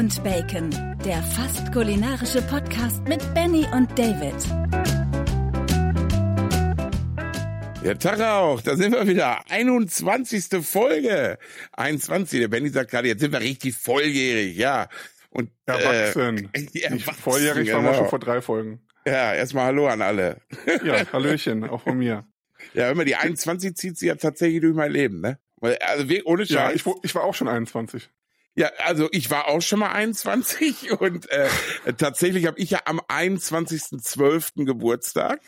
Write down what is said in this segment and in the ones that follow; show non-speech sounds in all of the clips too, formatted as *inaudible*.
und Bacon, der fast kulinarische Podcast mit Benny und David. Ja, Tag auch, da sind wir wieder. 21. Folge. 21. Der Benny sagt gerade, jetzt sind wir richtig volljährig, ja. Und, erwachsen. Äh, *laughs* erwachsen, volljährig genau. waren wir schon vor drei Folgen. Ja, erstmal Hallo an alle. *laughs* Ja, Hallöchen, auch von mir. Ja, immer die 21 zieht sie ja tatsächlich durch mein Leben, ne? Also ohne Scheiß. Ja, ich, ich war auch schon 21. Ja, also ich war auch schon mal 21 *laughs* und äh, tatsächlich habe ich ja am 21.12. Geburtstag.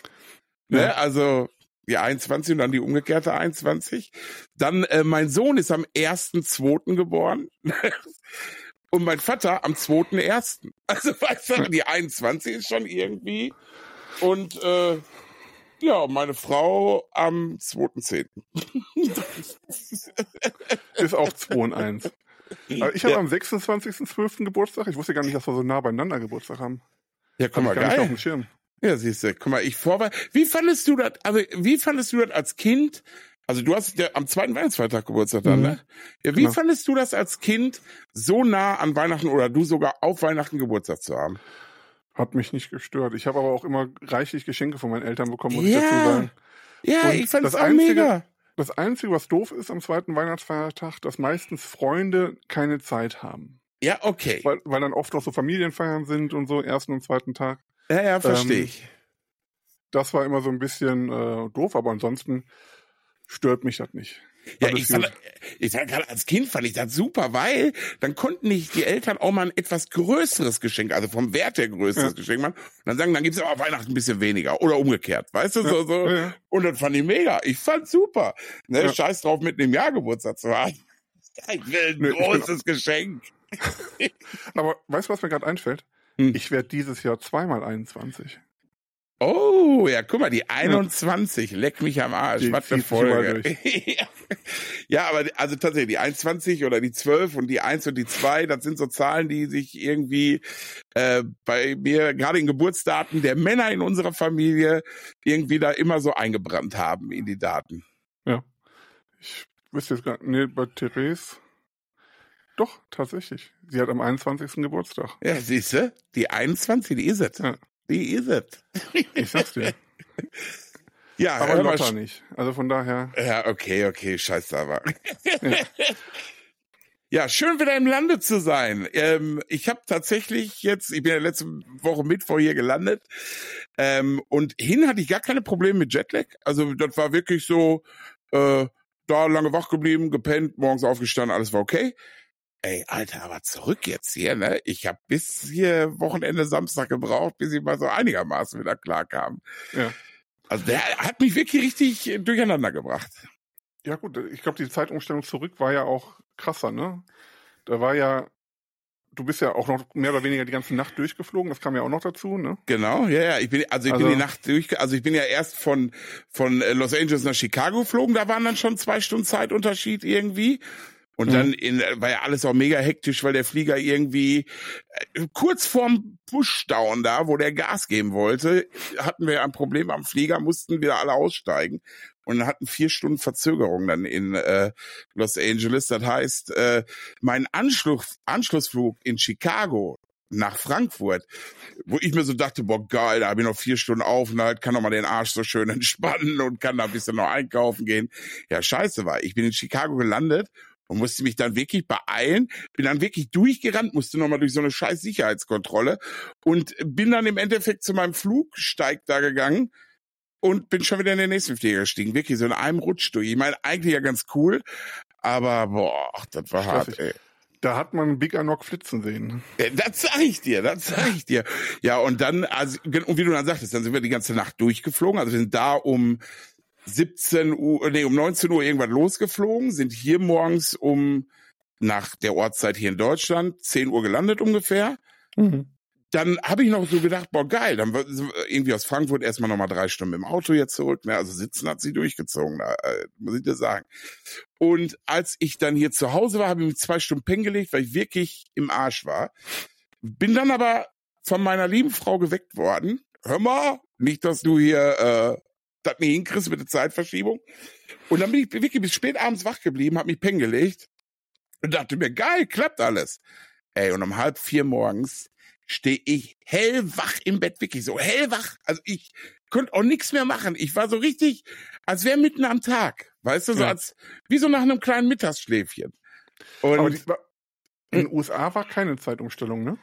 Ne? Ja. Also die 21 und dann die umgekehrte 21. Dann äh, mein Sohn ist am 1.2. geboren. *laughs* und mein Vater am 2.1. Also *laughs* weißt du, die 21 ist schon irgendwie. Und äh, ja, meine Frau am 2.10. ist auch 2 und 1. Aber ich habe ja. am 26.12. Geburtstag. Ich wusste gar nicht, dass wir so nah beieinander Geburtstag haben. Ja, komm mal, geil. Auf dem Schirm. Ja, siehst du, guck mal, ich vor, wie fandest du das, also, wie fandest du das als Kind? Also, du hast ja am zweiten Weihnachtsfeiertag Geburtstag dann, mhm. ne? Ja, wie genau. fandest du das als Kind, so nah an Weihnachten oder du sogar auf Weihnachten Geburtstag zu haben? Hat mich nicht gestört. Ich habe aber auch immer reichlich Geschenke von meinen Eltern bekommen, muss ja. ich dazu sagen. Ja, Und ich fand das auch einzige, mega. Das Einzige, was doof ist am zweiten Weihnachtsfeiertag, dass meistens Freunde keine Zeit haben. Ja, okay. Weil, weil dann oft auch so Familienfeiern sind und so, ersten und zweiten Tag. Ja, ja, verstehe ähm, ich. Das war immer so ein bisschen äh, doof, aber ansonsten stört mich das nicht. Ja, ich fand, ich fand gerade als Kind fand ich das super, weil dann konnten nicht die Eltern auch mal ein etwas größeres Geschenk, also vom Wert her größeres ja. Geschenk machen. Und dann sagen, dann gibt's aber Weihnachten ein bisschen weniger oder umgekehrt, weißt du ja, so so. Ja, und das fand ich mega. Ich fand super. Ne, Scheiß drauf, mit einem Jahr Geburtstag zu haben. *laughs* Ich will ein nee, großes Geschenk. aber weißt du, was mir gerade einfällt? Hm. Ich werde dieses Jahr zweimal 21. Oh, ja, guck mal, die 21, ja. leck mich am Arsch, die, was für Folge. *laughs* ja, aber also tatsächlich, die 21 oder die 12 und die 1 und die 2, das sind so Zahlen, die sich irgendwie äh, bei mir, gerade in Geburtsdaten der Männer in unserer Familie, irgendwie da immer so eingebrannt haben in die Daten. Ja. Ich wüsste jetzt gar nicht, nee, bei Therese. Doch, tatsächlich. Sie hat am 21. Geburtstag. Ja, siehst du? Die 21, die ist es. Ja. Die ist es. Ich sag's dir. Ja, aber Lotta nicht. Also von daher. Ja, okay, okay, scheiße aber. Ja. *laughs* ja, schön wieder im Lande zu sein. Ähm, ich habe tatsächlich jetzt, ich bin ja letzte Woche Mittwoch hier gelandet ähm, und hin hatte ich gar keine Probleme mit Jetlag. Also das war wirklich so, äh, da lange wach geblieben, gepennt, morgens aufgestanden, alles war okay. Ey, Alter, aber zurück jetzt hier, ne? Ich habe bis hier Wochenende Samstag gebraucht, bis ich mal so einigermaßen wieder klar kam. Ja. Also der hat mich wirklich richtig durcheinander gebracht. Ja gut, ich glaube, die Zeitumstellung zurück war ja auch krasser, ne? Da war ja, du bist ja auch noch mehr oder weniger die ganze Nacht durchgeflogen, das kam ja auch noch dazu, ne? Genau, ja, ja. Ich bin, also ich also, bin die Nacht durch, also ich bin ja erst von von äh, Los Angeles nach Chicago geflogen, da waren dann schon zwei Stunden Zeitunterschied irgendwie. Und mhm. dann in, war ja alles auch mega hektisch, weil der Flieger irgendwie äh, kurz vorm Pushdown da, wo der Gas geben wollte, hatten wir ein Problem am Flieger, mussten wieder alle aussteigen und hatten vier Stunden Verzögerung dann in äh, Los Angeles. Das heißt, äh, mein Anschluss, Anschlussflug in Chicago nach Frankfurt, wo ich mir so dachte, boah geil, da habe ich noch vier Stunden Aufenthalt, kann doch mal den Arsch so schön entspannen und kann da ein bisschen noch einkaufen gehen. Ja, scheiße war. Ich bin in Chicago gelandet und musste mich dann wirklich beeilen, bin dann wirklich durchgerannt, musste nochmal durch so eine scheiß Sicherheitskontrolle und bin dann im Endeffekt zu meinem Flugsteig da gegangen und bin schon wieder in den nächsten Flieger gestiegen. Wirklich so in einem Rutsch durch. Ich meine, eigentlich ja ganz cool, aber boah, das war hart, ey. Da hat man Big Anok flitzen sehen. Das sag ich dir, das sag ich dir. Ja, und dann, also, und wie du dann sagtest, dann sind wir die ganze Nacht durchgeflogen. Also wir sind da um 17 Uhr, nee, um 19 Uhr irgendwann losgeflogen, sind hier morgens um, nach der Ortszeit hier in Deutschland, 10 Uhr gelandet ungefähr. Mhm. Dann habe ich noch so gedacht, boah, geil, dann irgendwie aus Frankfurt erstmal nochmal drei Stunden im Auto jetzt zurück. Ne? Also sitzen hat sie durchgezogen, äh, muss ich dir sagen. Und als ich dann hier zu Hause war, habe ich mich zwei Stunden pennen gelegt, weil ich wirklich im Arsch war. Bin dann aber von meiner lieben Frau geweckt worden. Hör mal, nicht, dass du hier äh, das nicht hinkriegst mit der Zeitverschiebung. Und dann bin ich wirklich bis spät abends wach geblieben, hab mich pennen gelegt und dachte mir, geil, klappt alles. Ey, und um halb vier morgens stehe ich hellwach im Bett, wirklich so hellwach. Also ich konnte auch nichts mehr machen. Ich war so richtig, als wäre mitten am Tag. Weißt du, so ja. als, wie so nach einem kleinen Mittagsschläfchen. Und die, in den USA war keine Zeitumstellung, ne?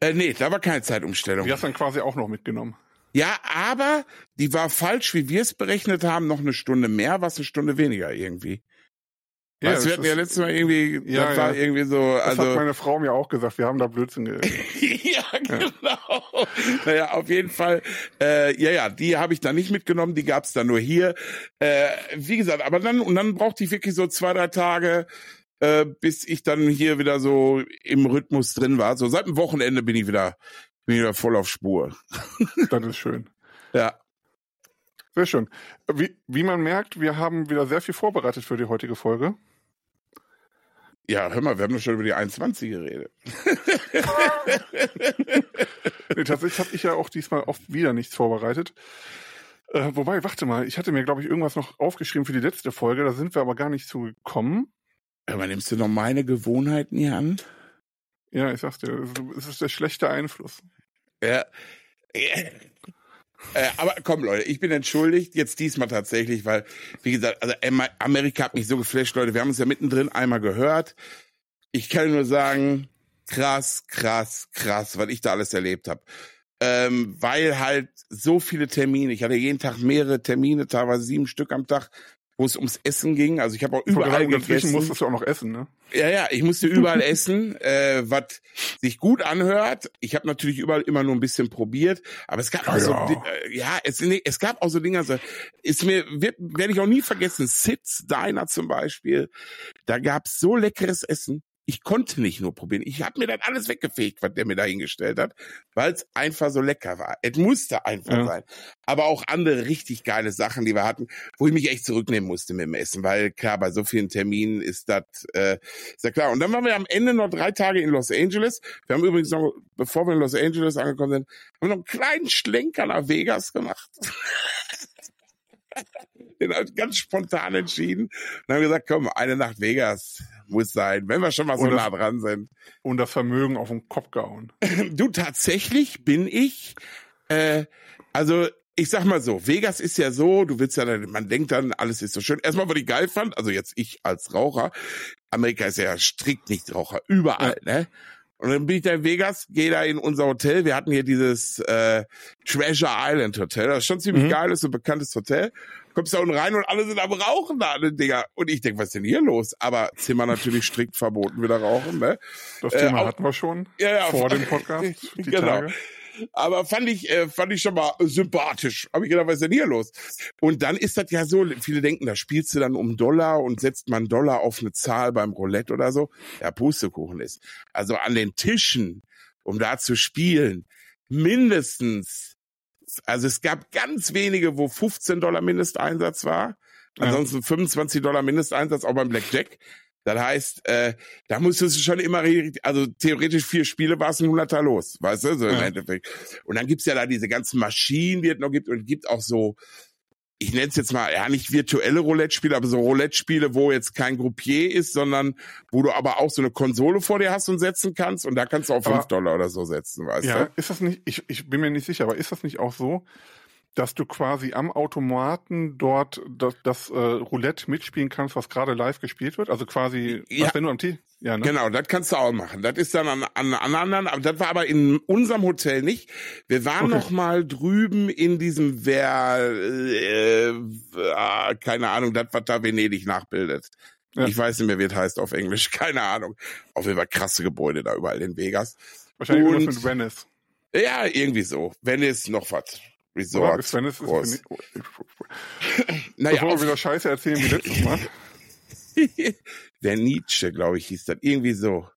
Äh, nee, da war keine Zeitumstellung. Die hast dann quasi auch noch mitgenommen. Ja, aber die war falsch, wie wir es berechnet haben, noch eine Stunde mehr, was eine Stunde weniger irgendwie. Ja, weißt, wir hatten ja letztes Mal irgendwie, ja, das war irgendwie so, das also. hat meine Frau mir auch gesagt, wir haben da Blödsinn *laughs* ja, genau. Naja, auf jeden Fall, äh, ja, ja, die habe ich da nicht mitgenommen, die gab's dann nur hier. Äh, wie gesagt, aber dann, und dann brauchte ich wirklich so zwei, drei Tage, äh, bis ich dann hier wieder so im Rhythmus drin war. So seit dem Wochenende bin ich wieder, bin wieder voll auf Spur. *laughs* das ist schön. Ja. Sehr schön. Wie, wie man merkt, wir haben wieder sehr viel vorbereitet für die heutige Folge. Ja, hör mal, wir haben doch schon über die 21 geredet. *laughs* nee, tatsächlich habe ich ja auch diesmal oft wieder nichts vorbereitet. Äh, wobei, warte mal, ich hatte mir, glaube ich, irgendwas noch aufgeschrieben für die letzte Folge, da sind wir aber gar nicht zugekommen. Aber nimmst du noch meine Gewohnheiten hier an? Ja, ich sag's dir, es ist der schlechte Einfluss. Ja. Äh, aber komm, Leute, ich bin entschuldigt, jetzt diesmal tatsächlich, weil, wie gesagt, also Amerika hat mich so geflasht, Leute. Wir haben uns ja mittendrin einmal gehört. Ich kann nur sagen, krass, krass, krass, was ich da alles erlebt habe. Ähm, weil halt so viele Termine, ich hatte jeden Tag mehrere Termine, teilweise sieben Stück am Tag, wo es ums Essen ging. Also ich habe auch überall gegessen. Dazwischen musstest du auch noch essen, ne? Ja, ja, ich musste überall *laughs* essen, äh, was sich gut anhört. Ich habe natürlich überall immer nur ein bisschen probiert, aber es gab ja, auch so, ja, äh, ja es, nee, es gab auch so Dinge, so, ist mir, werde ich auch nie vergessen, Sitz Diner zum Beispiel, da gab's so leckeres Essen ich konnte nicht nur probieren. Ich habe mir dann alles weggefegt, was der mir da hingestellt hat, weil es einfach so lecker war. Es musste einfach ja. sein. Aber auch andere richtig geile Sachen, die wir hatten, wo ich mich echt zurücknehmen musste mit dem Essen, weil klar, bei so vielen Terminen ist das äh, ist ja klar. Und dann waren wir am Ende noch drei Tage in Los Angeles. Wir haben übrigens noch, bevor wir in Los Angeles angekommen sind, haben wir noch einen kleinen Schlenker nach Vegas gemacht. *laughs* Den ganz spontan entschieden. Und haben gesagt, komm, eine Nacht Vegas muss sein, wenn wir schon mal so das, nah dran sind. Und das Vermögen auf den Kopf gehauen. *laughs* Du, tatsächlich bin ich, äh, also ich sag mal so, Vegas ist ja so, du willst ja, man denkt dann, alles ist so schön. Erstmal, was ich geil fand, also jetzt ich als Raucher, Amerika ist ja strikt nicht Raucher, überall, ja. ne? Und dann bin ich da in Vegas, gehe da in unser Hotel. Wir hatten hier dieses äh, Treasure Island Hotel. Das ist schon ziemlich mhm. geil, ist ein bekanntes Hotel. Kommst da unten rein und alle sind am Rauchen da, ne, Digga. Und ich denk, was ist denn hier los? Aber Zimmer natürlich strikt verboten, wieder rauchen, ne? Das Thema äh, auch, hatten wir schon ja, ja, vor dem *laughs* Podcast. Die genau. Tage. Aber fand ich, äh, fand ich schon mal sympathisch. Hab ich gedacht, was ist denn hier los? Und dann ist das ja so, viele denken, da spielst du dann um Dollar und setzt man Dollar auf eine Zahl beim Roulette oder so. Ja, Pustekuchen ist. Also an den Tischen, um da zu spielen, mindestens, also es gab ganz wenige, wo 15 Dollar Mindesteinsatz war. Ansonsten ja. 25 Dollar Mindesteinsatz auch beim Blackjack. Das heißt, äh, da musstest du schon immer, also theoretisch vier Spiele war es ein Hunderter los, weißt du, so im ja. Endeffekt. Und dann gibt's ja da diese ganzen Maschinen, die es noch gibt und gibt auch so, ich nenne es jetzt mal, ja nicht virtuelle Roulette-Spiele, aber so Roulette-Spiele, wo jetzt kein Groupier ist, sondern wo du aber auch so eine Konsole vor dir hast und setzen kannst und da kannst du auch fünf Dollar oder so setzen, weißt ja, du? Ja, ist das nicht, ich, ich bin mir nicht sicher, aber ist das nicht auch so, dass du quasi am Automaten dort das, das äh, Roulette mitspielen kannst, was gerade live gespielt wird? Also quasi, ja. was, wenn du am T. Ja, ne? Genau, das kannst du auch machen. Das ist dann an, an, an anderen, aber das war aber in unserem Hotel nicht. Wir waren okay. noch mal drüben in diesem Wer, äh, äh, keine Ahnung, das, was da Venedig nachbildet. Ja. Ich weiß nicht mehr, wie es heißt auf Englisch, *laughs* keine Ahnung. Auf jeden Fall krasse Gebäude da überall in Vegas. Wahrscheinlich Und, irgendwas mit Venice. Ja, irgendwie so. Venice noch was. Resort. Ist Venice, ist *laughs* naja, Bevor wir wieder Scheiße erzählen wie letztes Mal. *laughs* Der Nietzsche, glaube ich, hieß das. Irgendwie so.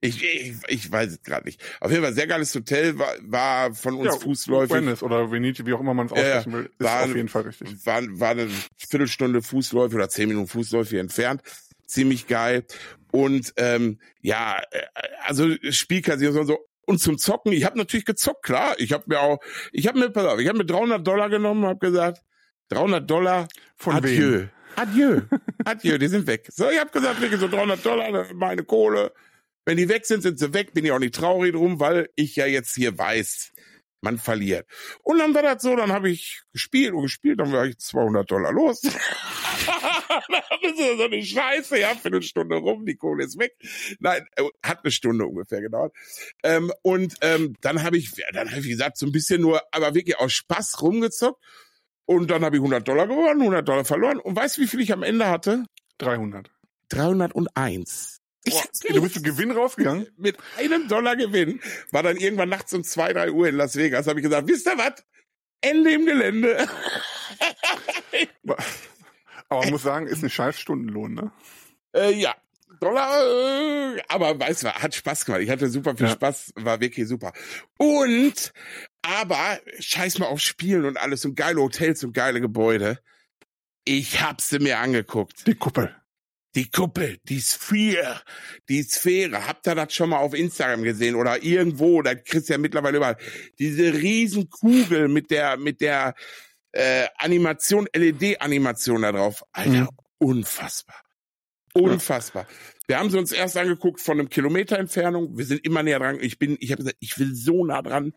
Ich, ich, ich weiß es gerade nicht. Auf jeden Fall sehr geiles Hotel, war, war von uns ja, fußläufig. Venice oder Veneti, wie auch immer man es aussprechen will, ist war, auf jeden Fall richtig. War, war eine Viertelstunde fußläufig oder zehn Minuten fußläufig entfernt. Ziemlich geil. Und ähm, ja, äh, also Spielcasino und so und zum Zocken, ich habe natürlich gezockt, klar. Ich habe mir auch, ich habe mir, pass auf, ich habe mir 300 Dollar genommen, habe gesagt, 300 Dollar, von adieu. Wem? Adieu, *laughs* adieu, die sind weg. So, ich habe gesagt, wirklich so 300 Dollar, meine Kohle, Wenn die weg sind, sind sie weg. Bin ich auch nicht traurig drum, weil ich ja jetzt hier weiß, man verliert. Und dann war das so, dann habe ich gespielt und gespielt, dann war ich 200 Dollar los. *laughs* *laughs* das ist so eine Scheiße, ja, für eine Stunde rum, die Kohle ist weg. Nein, äh, hat eine Stunde ungefähr gedauert. Ähm, und ähm, dann habe ich, dann habe ich gesagt, so ein bisschen nur, aber wirklich aus Spaß rumgezockt. Und dann habe ich 100 Dollar gewonnen, 100 Dollar verloren. Und weißt du, wie viel ich am Ende hatte? 300. 301. Boah, du bist mit Gewinn rausgegangen? *laughs* Mit einem Dollar Gewinn war dann irgendwann nachts um zwei, drei Uhr in Las Vegas. Habe ich gesagt, wisst ihr was? Ende im Gelände. *laughs* Aber man muss sagen, ist ein scheiß Stundenlohn, ne? Äh, ja. Dollar, äh, aber weißt du, hat Spaß gemacht. Ich hatte super viel ja. Spaß, war wirklich super. Und, aber, scheiß mal auf Spielen und alles und geile Hotels und geile Gebäude. Ich hab sie mir angeguckt. Die Kuppel. Die Kuppel, die Sphäre, die Sphäre. Habt ihr das schon mal auf Instagram gesehen oder irgendwo? Da kriegst du ja mittlerweile überall. Diese Riesenkugel mit der, mit der äh, Animation, LED-Animation da drauf. Alter, mhm. unfassbar. Unfassbar. Wir haben sie uns erst angeguckt von einem Kilometer Entfernung. Wir sind immer näher dran. Ich bin, ich habe gesagt, ich will so nah dran,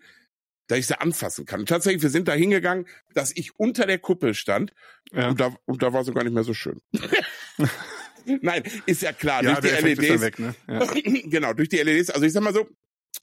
dass ich sie anfassen kann. Und tatsächlich, wir sind da hingegangen, dass ich unter der Kuppel stand. Ja. Und, da, und da war sie gar nicht mehr so schön. *laughs* Nein, ist ja klar. Ja, durch die LEDs. Weg, ne? ja. *clears throat* genau, durch die LEDs. Also ich sag mal so,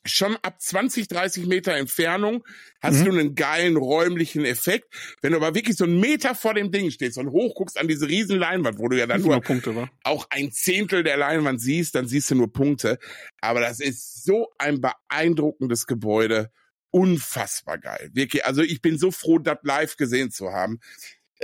schon ab 20, 30 Meter Entfernung hast mhm. du einen geilen räumlichen Effekt. Wenn du aber wirklich so einen Meter vor dem Ding stehst und hochguckst an diese riesen Leinwand, wo du ja dann nur, Punkte, auch ein Zehntel der Leinwand siehst, dann siehst du nur Punkte. Aber das ist so ein beeindruckendes Gebäude. Unfassbar geil. Wirklich, also ich bin so froh, das live gesehen zu haben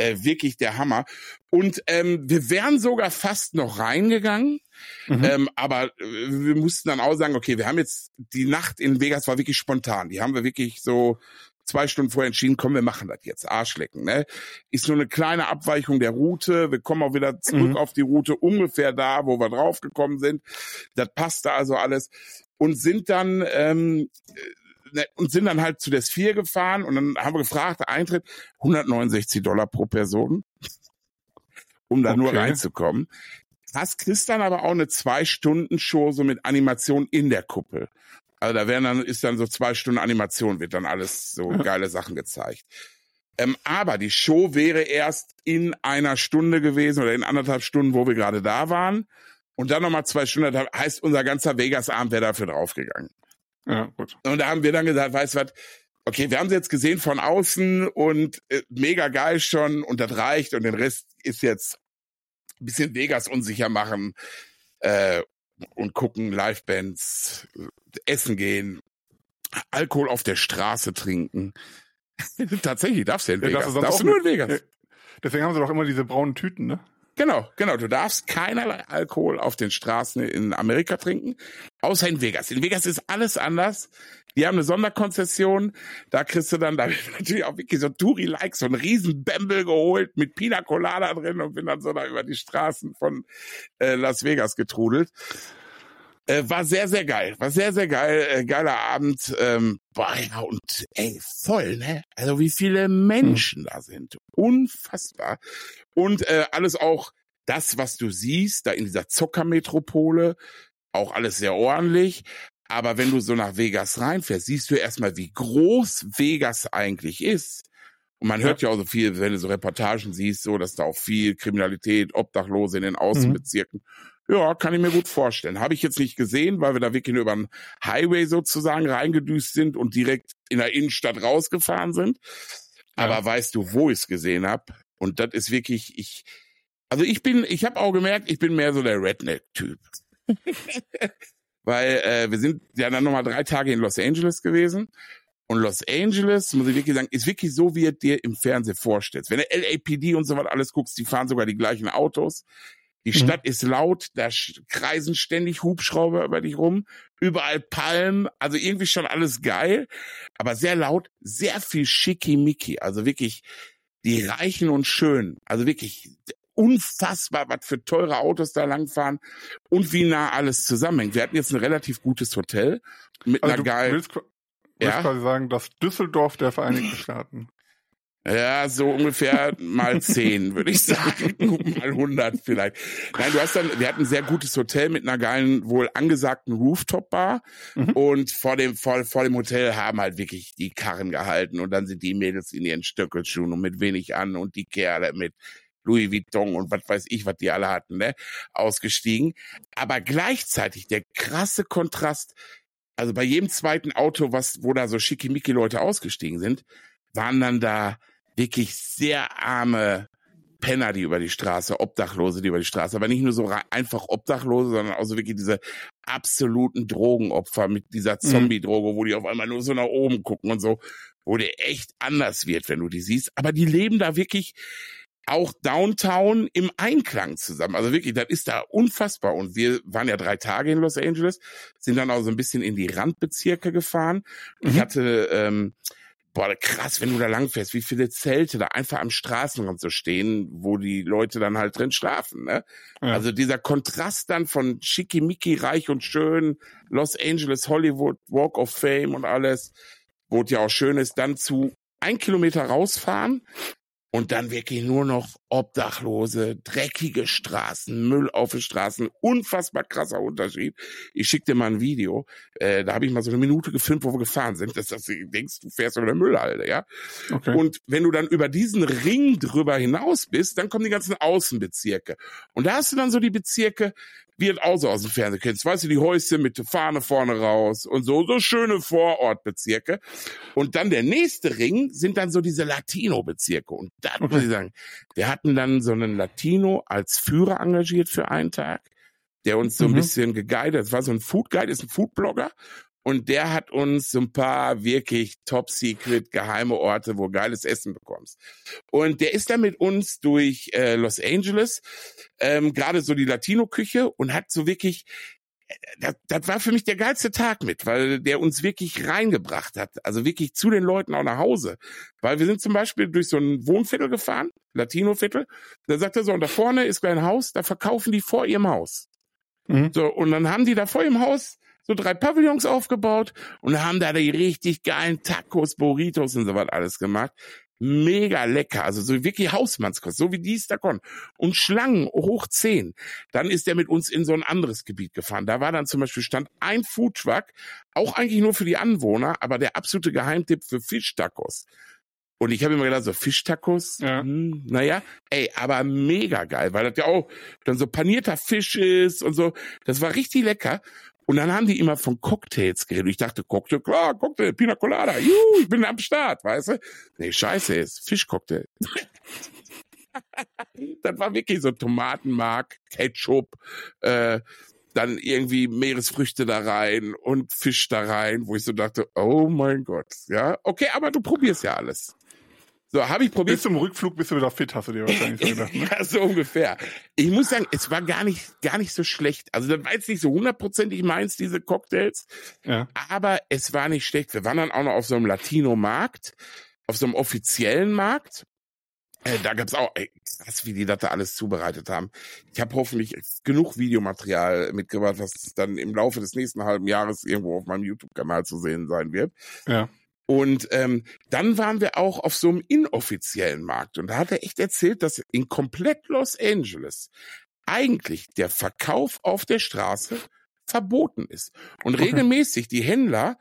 äh, wirklich der Hammer. Und ähm, wir wären sogar fast noch reingegangen, mhm. ähm, aber äh, wir mussten dann auch sagen, okay, wir haben jetzt die Nacht in Vegas war wirklich spontan. Die haben wir wirklich so zwei Stunden vorher entschieden, komm, wir machen das jetzt, Arschlecken. Ne? Ist nur eine kleine Abweichung der Route. Wir kommen auch wieder zurück mhm. auf die Route, ungefähr da, wo wir draufgekommen sind. Das passte also alles. Und sind dann ähm, und sind dann halt zu der Sphere gefahren und dann haben wir gefragt, Eintritt 169 Dollar pro Person, um da okay. nur reinzukommen. Das kriegst dann aber auch eine Zwei-Stunden-Show so mit Animation in der Kuppel. Also da werden dann, ist dann so zwei Stunden Animation, wird dann alles so geile Sachen gezeigt. Ähm, aber die Show wäre erst in einer Stunde gewesen oder in anderthalb Stunden, wo wir gerade da waren. Und dann nochmal zwei Stunden, heißt, unser ganzer Vegas-Abend wäre dafür draufgegangen. Ja, gut. Und da haben wir dann gesagt, weißt du was, okay, wir haben sie jetzt gesehen von außen und äh, mega geil schon und das reicht und den Rest ist jetzt ein bisschen Vegas unsicher machen äh, und gucken, Livebands, äh, essen gehen, Alkohol auf der Straße trinken. *laughs* Tatsächlich darfst du in Vegas. Ja, darfst du nur in Vegas. Deswegen haben sie doch immer diese braunen Tüten, ne? Genau, genau. Du darfst keinerlei Alkohol auf den Straßen in Amerika trinken, außer in Vegas. In Vegas ist alles anders. Die haben eine Sonderkonzession. Da kriegst du dann, da *laughs* natürlich auch wirklich so Touri-like, so einen riesen Bämbel geholt mit Pina Colada drin und bin dann so da über die Straßen von äh, Las Vegas getrudelt. Äh, war sehr, sehr geil. War sehr, sehr geil. Äh, geiler Abend. Ähm, boah, ja, und ey, voll, ne? Also wie viele Menschen hm. da sind. Unfassbar. Und äh, alles auch das, was du siehst, da in dieser Zockermetropole, auch alles sehr ordentlich. Aber wenn du so nach Vegas reinfährst, siehst du erstmal, wie groß Vegas eigentlich ist. Und man hört ja auch so viel, wenn du so Reportagen siehst, so, dass da auch viel Kriminalität, Obdachlose in den mhm. Außenbezirken. Mhm. Ja, kann ich mir gut vorstellen. Habe ich jetzt nicht gesehen, weil wir da wirklich nur über den Highway sozusagen reingedüst sind und direkt in der Innenstadt rausgefahren sind. Aber ja. weißt du, wo ich es gesehen habe? Und das ist wirklich, ich, also ich bin, ich habe auch gemerkt, ich bin mehr so der Redneck-Typ. *laughs* weil äh, wir sind ja dann nochmal drei Tage in Los Angeles gewesen. Und Los Angeles, muss ich wirklich sagen, ist wirklich so, wie ihr dir im Fernsehen vorstellst. Wenn du LAPD und so was alles guckst, die fahren sogar die gleichen Autos. Die mhm. Stadt ist laut, da kreisen ständig Hubschrauber über dich rum, überall Palmen, also irgendwie schon alles geil, aber sehr laut, sehr viel schickimicki, also wirklich die Reichen und Schönen, also wirklich unfassbar, was für teure Autos da langfahren und wie nah alles zusammenhängt. Wir hatten jetzt ein relativ gutes Hotel mit also einer geilen. Willst, willst ja? quasi sagen, dass Düsseldorf der Vereinigten *laughs* Staaten. Ja, so ungefähr mal zehn, würde ich sagen. *laughs* mal hundert vielleicht. Nein, du hast dann, wir hatten ein sehr gutes Hotel mit einer geilen, wohl angesagten Rooftop-Bar. Mhm. Und vor dem, vor, vor dem Hotel haben halt wirklich die Karren gehalten. Und dann sind die Mädels in ihren Stöckelschuhen und mit wenig an und die Kerle mit Louis Vuitton und was weiß ich, was die alle hatten, ne, ausgestiegen. Aber gleichzeitig der krasse Kontrast, also bei jedem zweiten Auto, was, wo da so schickimicki Leute ausgestiegen sind, waren dann da wirklich sehr arme Penner, die über die Straße, Obdachlose, die über die Straße, aber nicht nur so einfach Obdachlose, sondern auch so wirklich diese absoluten Drogenopfer mit dieser mhm. Zombie-Droge, wo die auf einmal nur so nach oben gucken und so, wo der echt anders wird, wenn du die siehst. Aber die leben da wirklich auch Downtown im Einklang zusammen. Also wirklich, das ist da unfassbar. Und wir waren ja drei Tage in Los Angeles, sind dann auch so ein bisschen in die Randbezirke gefahren. Mhm. Ich hatte ähm, boah, krass, wenn du da langfährst, wie viele Zelte da einfach am Straßenrand so stehen, wo die Leute dann halt drin schlafen, ne? Ja. Also dieser Kontrast dann von schickimicki, reich und schön, Los Angeles, Hollywood, Walk of Fame und alles, wo es ja auch schön ist, dann zu ein Kilometer rausfahren, und dann wirklich nur noch Obdachlose, dreckige Straßen, Müll auf den Straßen, unfassbar krasser Unterschied. Ich schick dir mal ein Video, äh, da habe ich mal so eine Minute gefilmt, wo wir gefahren sind, dass, dass du denkst, du fährst über der Müllhalde, ja. Okay. Und wenn du dann über diesen Ring drüber hinaus bist, dann kommen die ganzen Außenbezirke. Und da hast du dann so die Bezirke, wie auch so aus dem Fernsehen kennst. Weißt du, die Häuschen mit der Fahne vorne raus und so, so schöne Vorortbezirke. Und dann der nächste Ring sind dann so diese Latino-Bezirke. Und da okay. muss ich sagen, wir hatten dann so einen Latino als Führer engagiert für einen Tag, der uns so ein mhm. bisschen geguidet. Das war so ein Food Guide, ist ein Foodblogger und der hat uns so ein paar wirklich top secret geheime Orte, wo geiles Essen bekommst. Und der ist dann mit uns durch äh, Los Angeles, ähm, gerade so die Latino-Küche und hat so wirklich äh, das, das war für mich der geilste Tag mit, weil der uns wirklich reingebracht hat. Also wirklich zu den Leuten auch nach Hause. Weil wir sind zum Beispiel durch so ein Wohnviertel gefahren, Latino-Viertel. Da sagt er so, und da vorne ist ein Haus, da verkaufen die vor ihrem Haus. Mhm. So, und dann haben die da vor ihrem Haus so drei Pavillons aufgebaut und haben da die richtig geilen Tacos, Burritos und so was alles gemacht. Mega lecker, also so wirklich Hausmannskost, so wie dies da kommt. Und Schlangen hoch zehn. Dann ist er mit uns in so ein anderes Gebiet gefahren. Da war dann zum Beispiel stand ein Foodtruck, auch eigentlich nur für die Anwohner, aber der absolute Geheimtipp für Fischtacos. Und ich habe immer gedacht, so Fischtacos, ja. hm, naja, ey, aber mega geil, weil das ja auch dann so panierter Fisch ist und so. Das war richtig lecker. Und dann haben die immer von Cocktails geredet. Ich dachte, Cocktail, klar, Cocktail, Pina Colada, juhu, ich bin am Start, weißt du? Nee, scheiße, ist Fischcocktail. *laughs* das war wirklich so Tomatenmark, Ketchup, äh, dann irgendwie Meeresfrüchte da rein und Fisch da rein, wo ich so dachte, oh mein Gott, ja, okay, aber du probierst ja alles. So, habe ich probiert. Bis zum Rückflug bist du wieder fit, hast du dir wahrscheinlich so gedacht. Ne? *laughs* ja, so ungefähr. Ich muss sagen, es war gar nicht, gar nicht so schlecht. Also das war jetzt nicht so hundertprozentig meins, diese Cocktails. Ja. Aber es war nicht schlecht. Wir waren dann auch noch auf so einem Latino-Markt, auf so einem offiziellen Markt. Äh, da gab's auch, ey, krass, wie die das da alles zubereitet haben. Ich habe hoffentlich genug Videomaterial mitgebracht, was dann im Laufe des nächsten halben Jahres irgendwo auf meinem YouTube-Kanal zu sehen sein wird. Ja. Und ähm, dann waren wir auch auf so einem inoffiziellen Markt und da hat er echt erzählt, dass in komplett Los Angeles eigentlich der Verkauf auf der Straße verboten ist. Und okay. regelmäßig die Händler,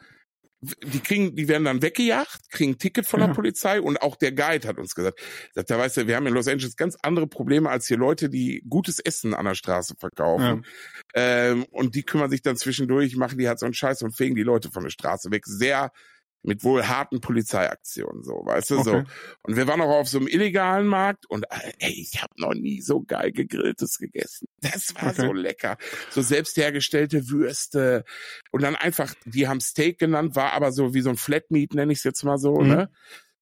die kriegen, die werden dann weggejagt, kriegen ein Ticket von der ja. Polizei und auch der Guide hat uns gesagt, sagt, da weißt du, wir haben in Los Angeles ganz andere Probleme als hier Leute, die gutes Essen an der Straße verkaufen. Ja. Ähm, und die kümmern sich dann zwischendurch, machen die halt so einen Scheiß und fegen die Leute von der Straße weg. Sehr mit wohl harten Polizeiaktionen, so, weißt du, okay. so. Und wir waren auch auf so einem illegalen Markt und ey, ich habe noch nie so geil gegrilltes gegessen. Das war okay. so lecker. So selbst hergestellte Würste und dann einfach, die haben Steak genannt, war aber so wie so ein Flatmeat, nenne ich es jetzt mal so, mhm. ne?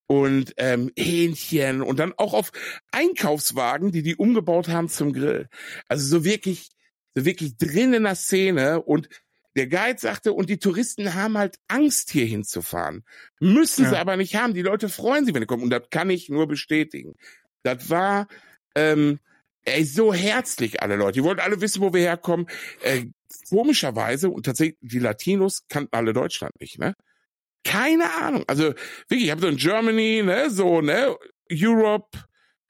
Und ähm, Hähnchen und dann auch auf Einkaufswagen, die die umgebaut haben zum Grill. Also so wirklich, so wirklich drin in der Szene und der Guide sagte, und die Touristen haben halt Angst, hier hinzufahren. Müssen ja. sie aber nicht haben. Die Leute freuen sich, wenn sie kommen. Und das kann ich nur bestätigen. Das war ähm, ey, so herzlich, alle Leute. Die wollten alle wissen, wo wir herkommen. Äh, komischerweise, und tatsächlich, die Latinos kannten alle Deutschland nicht, ne? keine Ahnung. Also wirklich, ich habe so in Germany, ne, so, ne, Europe,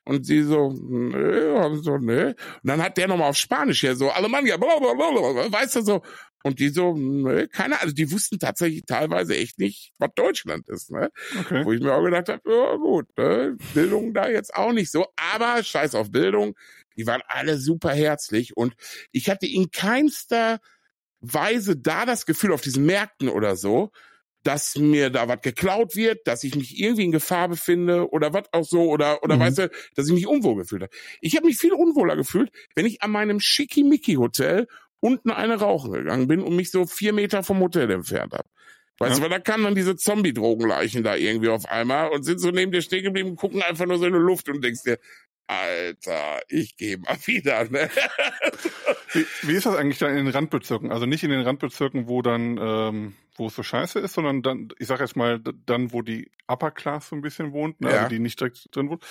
und sie so, nö, so, nö. Und dann hat der nochmal auf Spanisch hier so, Alemannia, blablabla, weißt du so. Und die so, nö, keine Ahnung, also die wussten tatsächlich teilweise echt nicht, was Deutschland ist, ne? Okay. Wo ich mir auch gedacht habe, ja gut, ne? Bildung da jetzt auch nicht so, aber scheiß auf Bildung, die waren alle super herzlich und ich hatte in keinster Weise da das Gefühl auf diesen Märkten oder so, dass mir da was geklaut wird, dass ich mich irgendwie in Gefahr befinde oder was auch so oder oder mhm. weißt du, dass ich mich unwohl gefühlt habe. Ich habe mich viel unwohler gefühlt, wenn ich an meinem schickimicki Hotel unten eine rauchen gegangen bin und mich so vier Meter vom Hotel entfernt habe. Weißt ja. du, weil da kamen dann diese Zombie-Drogenleichen da irgendwie auf einmal und sind so neben dir stehen geblieben und gucken einfach nur so in die Luft und denkst dir, Alter, ich gehe mal wieder. Ne? *laughs* Wie, wie ist das eigentlich dann in den Randbezirken? Also nicht in den Randbezirken, wo dann, ähm, wo es so scheiße ist, sondern dann, ich sag jetzt mal, dann, wo die Upper Class so ein bisschen wohnt, ne? Also ja. also die nicht direkt drin wohnt.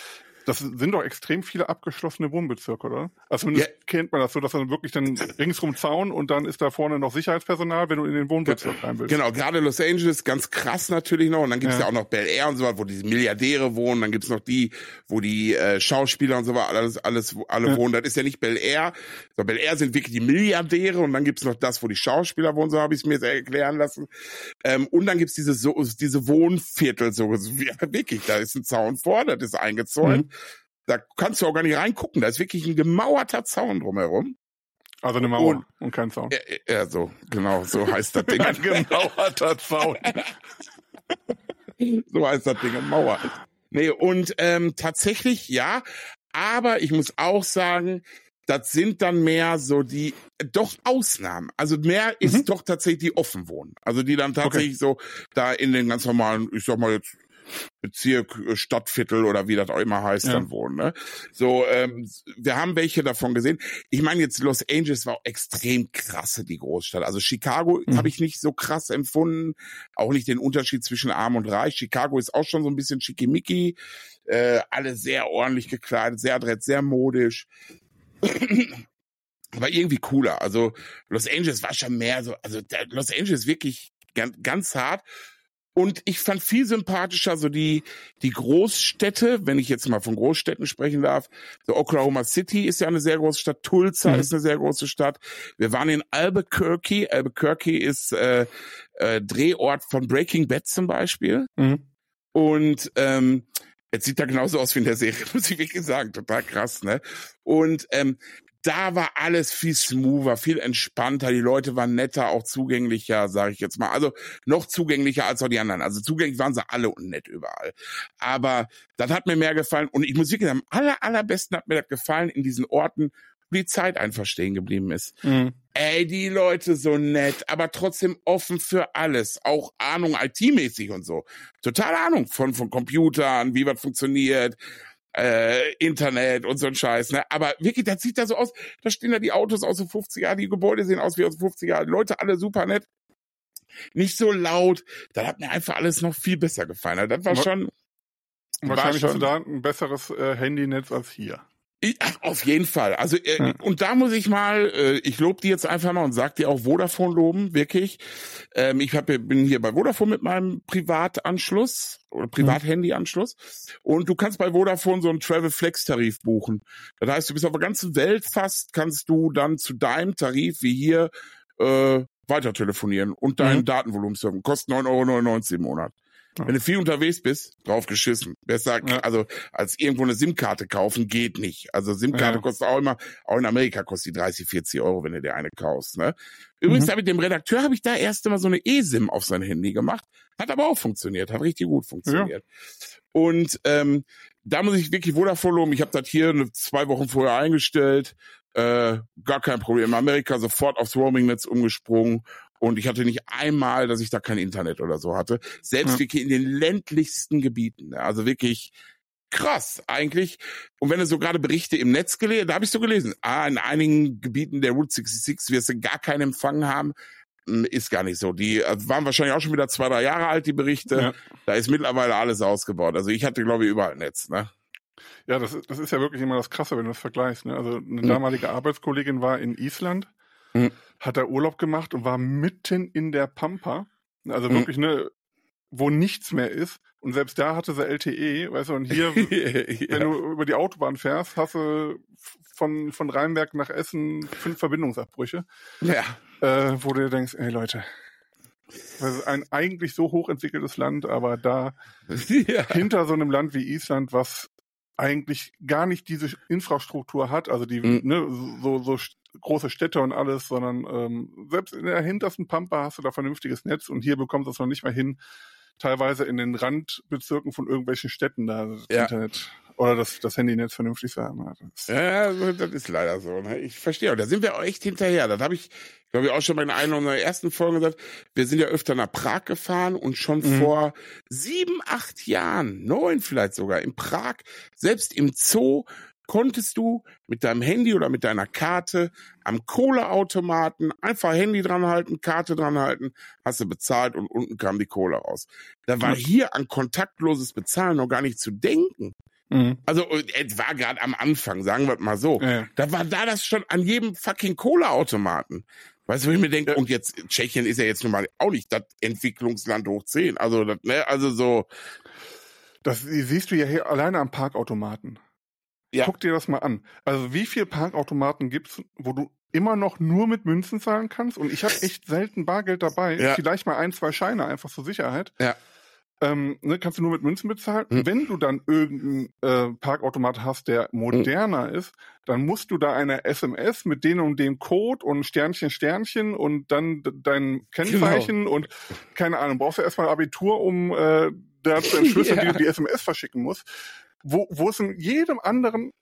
Das sind doch extrem viele abgeschlossene Wohnbezirke, oder? Also zumindest ja. kennt man das so, dass man wirklich dann ringsrum Zaun und dann ist da vorne noch Sicherheitspersonal, wenn du in den Wohnbezirk rein willst. Genau, gerade Los Angeles, ganz krass natürlich noch. Und dann gibt's ja. ja auch noch Bel Air und so was, wo die Milliardäre wohnen. Dann gibt's noch die, wo die äh, Schauspieler und so was, alles, alles, alle ja. wohnen. Das ist ja nicht Bel Air. So, Bel Air sind wirklich die Milliardäre und dann gibt's noch das, wo die Schauspieler wohnen, so habe ich es mir erklären lassen. Ähm, und dann gibt's diese, so, diese Wohnviertel, so, ja, wirklich, da ist ein Zaun vor, das ist eingezäunt. Mhm. Da kannst du auch gar nicht reingucken. Da ist wirklich ein gemauerter Zaun drumherum. Also eine Mauer und, und kein Zaun. Ja, ja, so, genau, so heißt das Ding. *laughs* ein gemauerter Zaun. so heißt das Ding, Mauer. Nee, und ähm, tatsächlich ja, aber ich muss auch sagen, das sind dann mehr so die doch Ausnahmen. Also mehr ist mhm. doch tatsächlich die offen wohnen. Also die dann tatsächlich okay. so da in den ganz normalen, ich sag mal jetzt Bezirk, äh, Stadtviertel oder wie das auch immer heißt, ja. dann wohnen. Ne? So, ähm, wir haben welche davon gesehen. Ich meine jetzt Los Angeles war extrem krasse die Großstadt. Also Chicago mhm. habe ich nicht so krass empfunden, auch nicht den Unterschied zwischen Arm und Reich. Chicago ist auch schon so ein bisschen schickimicki, äh, alle sehr ordentlich gekleidet, sehr adrett, sehr modisch. *clears throat* Aber irgendwie cooler. Also Los Angeles war schon mehr so, also Los Angeles wirklich ganz, ganz hart. Und ich fand viel sympathischer so die, die Großstädte, wenn ich jetzt mal von Großstädten sprechen darf. So Oklahoma City ist ja eine sehr große Stadt, Tulsa mhm. ist eine sehr große Stadt. Wir waren in Albuquerque. Albuquerque ist äh, äh, Drehort von Breaking Bad zum Beispiel. Mhm. Und ähm, Jetzt sieht er genauso aus wie in der Serie, *laughs* muss ich wirklich sagen. Total krass, ne? Und ähm, da war alles viel smoother, viel entspannter. Die Leute waren netter, auch zugänglicher, sage ich jetzt mal. Also noch zugänglicher als auch die anderen. Also zugänglich waren sie alle und nett überall. Aber das hat mir mehr gefallen. Und ich muss wirklich sagen, am aller, allerbesten hat mir das gefallen in diesen Orten, wo die Zeit einfach stehen geblieben ist. Mhm. Ey, die Leute so nett, aber trotzdem offen für alles. Auch Ahnung IT-mäßig und so. Total Ahnung von, von Computern, wie was funktioniert äh, Internet und so ein Scheiß, ne? Aber wirklich, das sieht da so aus, da stehen da die Autos aus den 50er, die Gebäude sehen aus wie aus den 50er, die Leute alle super nett. Nicht so laut, da hat mir einfach alles noch viel besser gefallen. Also das war schon. Wahrscheinlich war schon, hast du da ein besseres äh, Handynetz als hier. Ach, auf jeden Fall. Also äh, hm. und da muss ich mal, äh, ich lobe die jetzt einfach mal und sag dir auch Vodafone loben, wirklich. Ähm, ich hab, bin hier bei Vodafone mit meinem Privatanschluss oder Privathandyanschluss und du kannst bei Vodafone so einen Travel Flex Tarif buchen. Das heißt, du bist auf der ganzen Welt fast, kannst du dann zu deinem Tarif wie hier äh, weiter telefonieren und dein mhm. Datenvolumen surfen. Kostet 9,99 Euro im Monat. Wenn du viel unterwegs bist, drauf geschissen. Besser, ja. also als irgendwo eine SIM-Karte kaufen, geht nicht. Also SIM-Karte ja. kostet auch immer, auch in Amerika kostet die 30, 40 Euro, wenn du dir eine kaufst. Ne? Übrigens, mhm. mit dem Redakteur habe ich da erst einmal so eine eSIM auf sein Handy gemacht. Hat aber auch funktioniert, hat richtig gut funktioniert. Ja. Und ähm, da muss ich wirklich Vodafone loben. Ich habe das hier zwei Wochen vorher eingestellt. Äh, gar kein Problem. Amerika sofort aufs Roaming-Netz umgesprungen und ich hatte nicht einmal, dass ich da kein Internet oder so hatte. Selbst ja. wirklich in den ländlichsten Gebieten. Also wirklich krass eigentlich. Und wenn du so gerade Berichte im Netz gelesen, da habe ich so gelesen, ah, in einigen Gebieten der Route 66 wirst du gar keinen Empfang haben. Hm, ist gar nicht so. Die äh, waren wahrscheinlich auch schon wieder zwei, drei Jahre alt, die Berichte. Ja. Da ist mittlerweile alles ausgebaut. Also ich hatte, glaube ich, überall Netz. Ne? Ja, das, das ist ja wirklich immer das Krasse, wenn du das vergleichst. Ne? Also eine hm. damalige Arbeitskollegin war in Island mhm. Hat er Urlaub gemacht und war mitten in der Pampa. Also mhm. wirklich, ne, wo nichts mehr ist. Und selbst da hatte sie LTE, weißt du, und hier, *laughs* ja. wenn du über die Autobahn fährst, hast du von, von Rheinberg nach Essen fünf Verbindungsabbrüche. Ja. Äh, wo du dir denkst, ey Leute, das ist ein eigentlich so hochentwickeltes Land, aber da *laughs* ja. hinter so einem Land wie Island, was eigentlich gar nicht diese Infrastruktur hat, also die mhm. ne, so, so große Städte und alles, sondern ähm, selbst in der hintersten Pampa hast du da vernünftiges Netz und hier bekommst du es noch nicht mal hin, teilweise in den Randbezirken von irgendwelchen Städten da das ja. Internet oder das, das Handynetz vernünftig zu haben. Ja, das ist leider so. Ne? Ich verstehe. Und da sind wir auch echt hinterher. Das habe ich, glaube ich, auch schon mal in einer unserer ersten Folgen gesagt. Wir sind ja öfter nach Prag gefahren und schon mhm. vor sieben, acht Jahren, neun vielleicht sogar, in Prag, selbst im Zoo, konntest du mit deinem Handy oder mit deiner Karte am Kohleautomaten einfach Handy dran halten, Karte dran halten, hast du bezahlt und unten kam die Kohle raus. Da war hier an kontaktloses Bezahlen noch gar nicht zu denken. Mhm. Also es war gerade am Anfang, sagen wir mal so. Ja. Da war da das schon an jedem fucking Kohleautomaten. Weißt du, wo ich mir denke, und jetzt, Tschechien ist ja jetzt nun mal auch nicht das Entwicklungsland hoch 10. Also, das, ne, also so. Das siehst du ja hier alleine am Parkautomaten. Ja. Guck dir das mal an. Also wie viele Parkautomaten gibt's, wo du immer noch nur mit Münzen zahlen kannst? Und ich habe echt selten Bargeld dabei. Ja. Vielleicht mal ein, zwei Scheine einfach zur Sicherheit. Ja. Ähm, ne, kannst du nur mit Münzen bezahlen. Mhm. Wenn du dann irgendeinen äh, Parkautomat hast, der moderner mhm. ist, dann musst du da eine SMS mit dem und dem Code und Sternchen, Sternchen und dann dein Kennzeichen genau. und keine Ahnung, brauchst du erstmal Abitur, um äh, da zu *laughs* entschlüsseln, ja. wie du die SMS verschicken musst wo, wo es in jedem anderen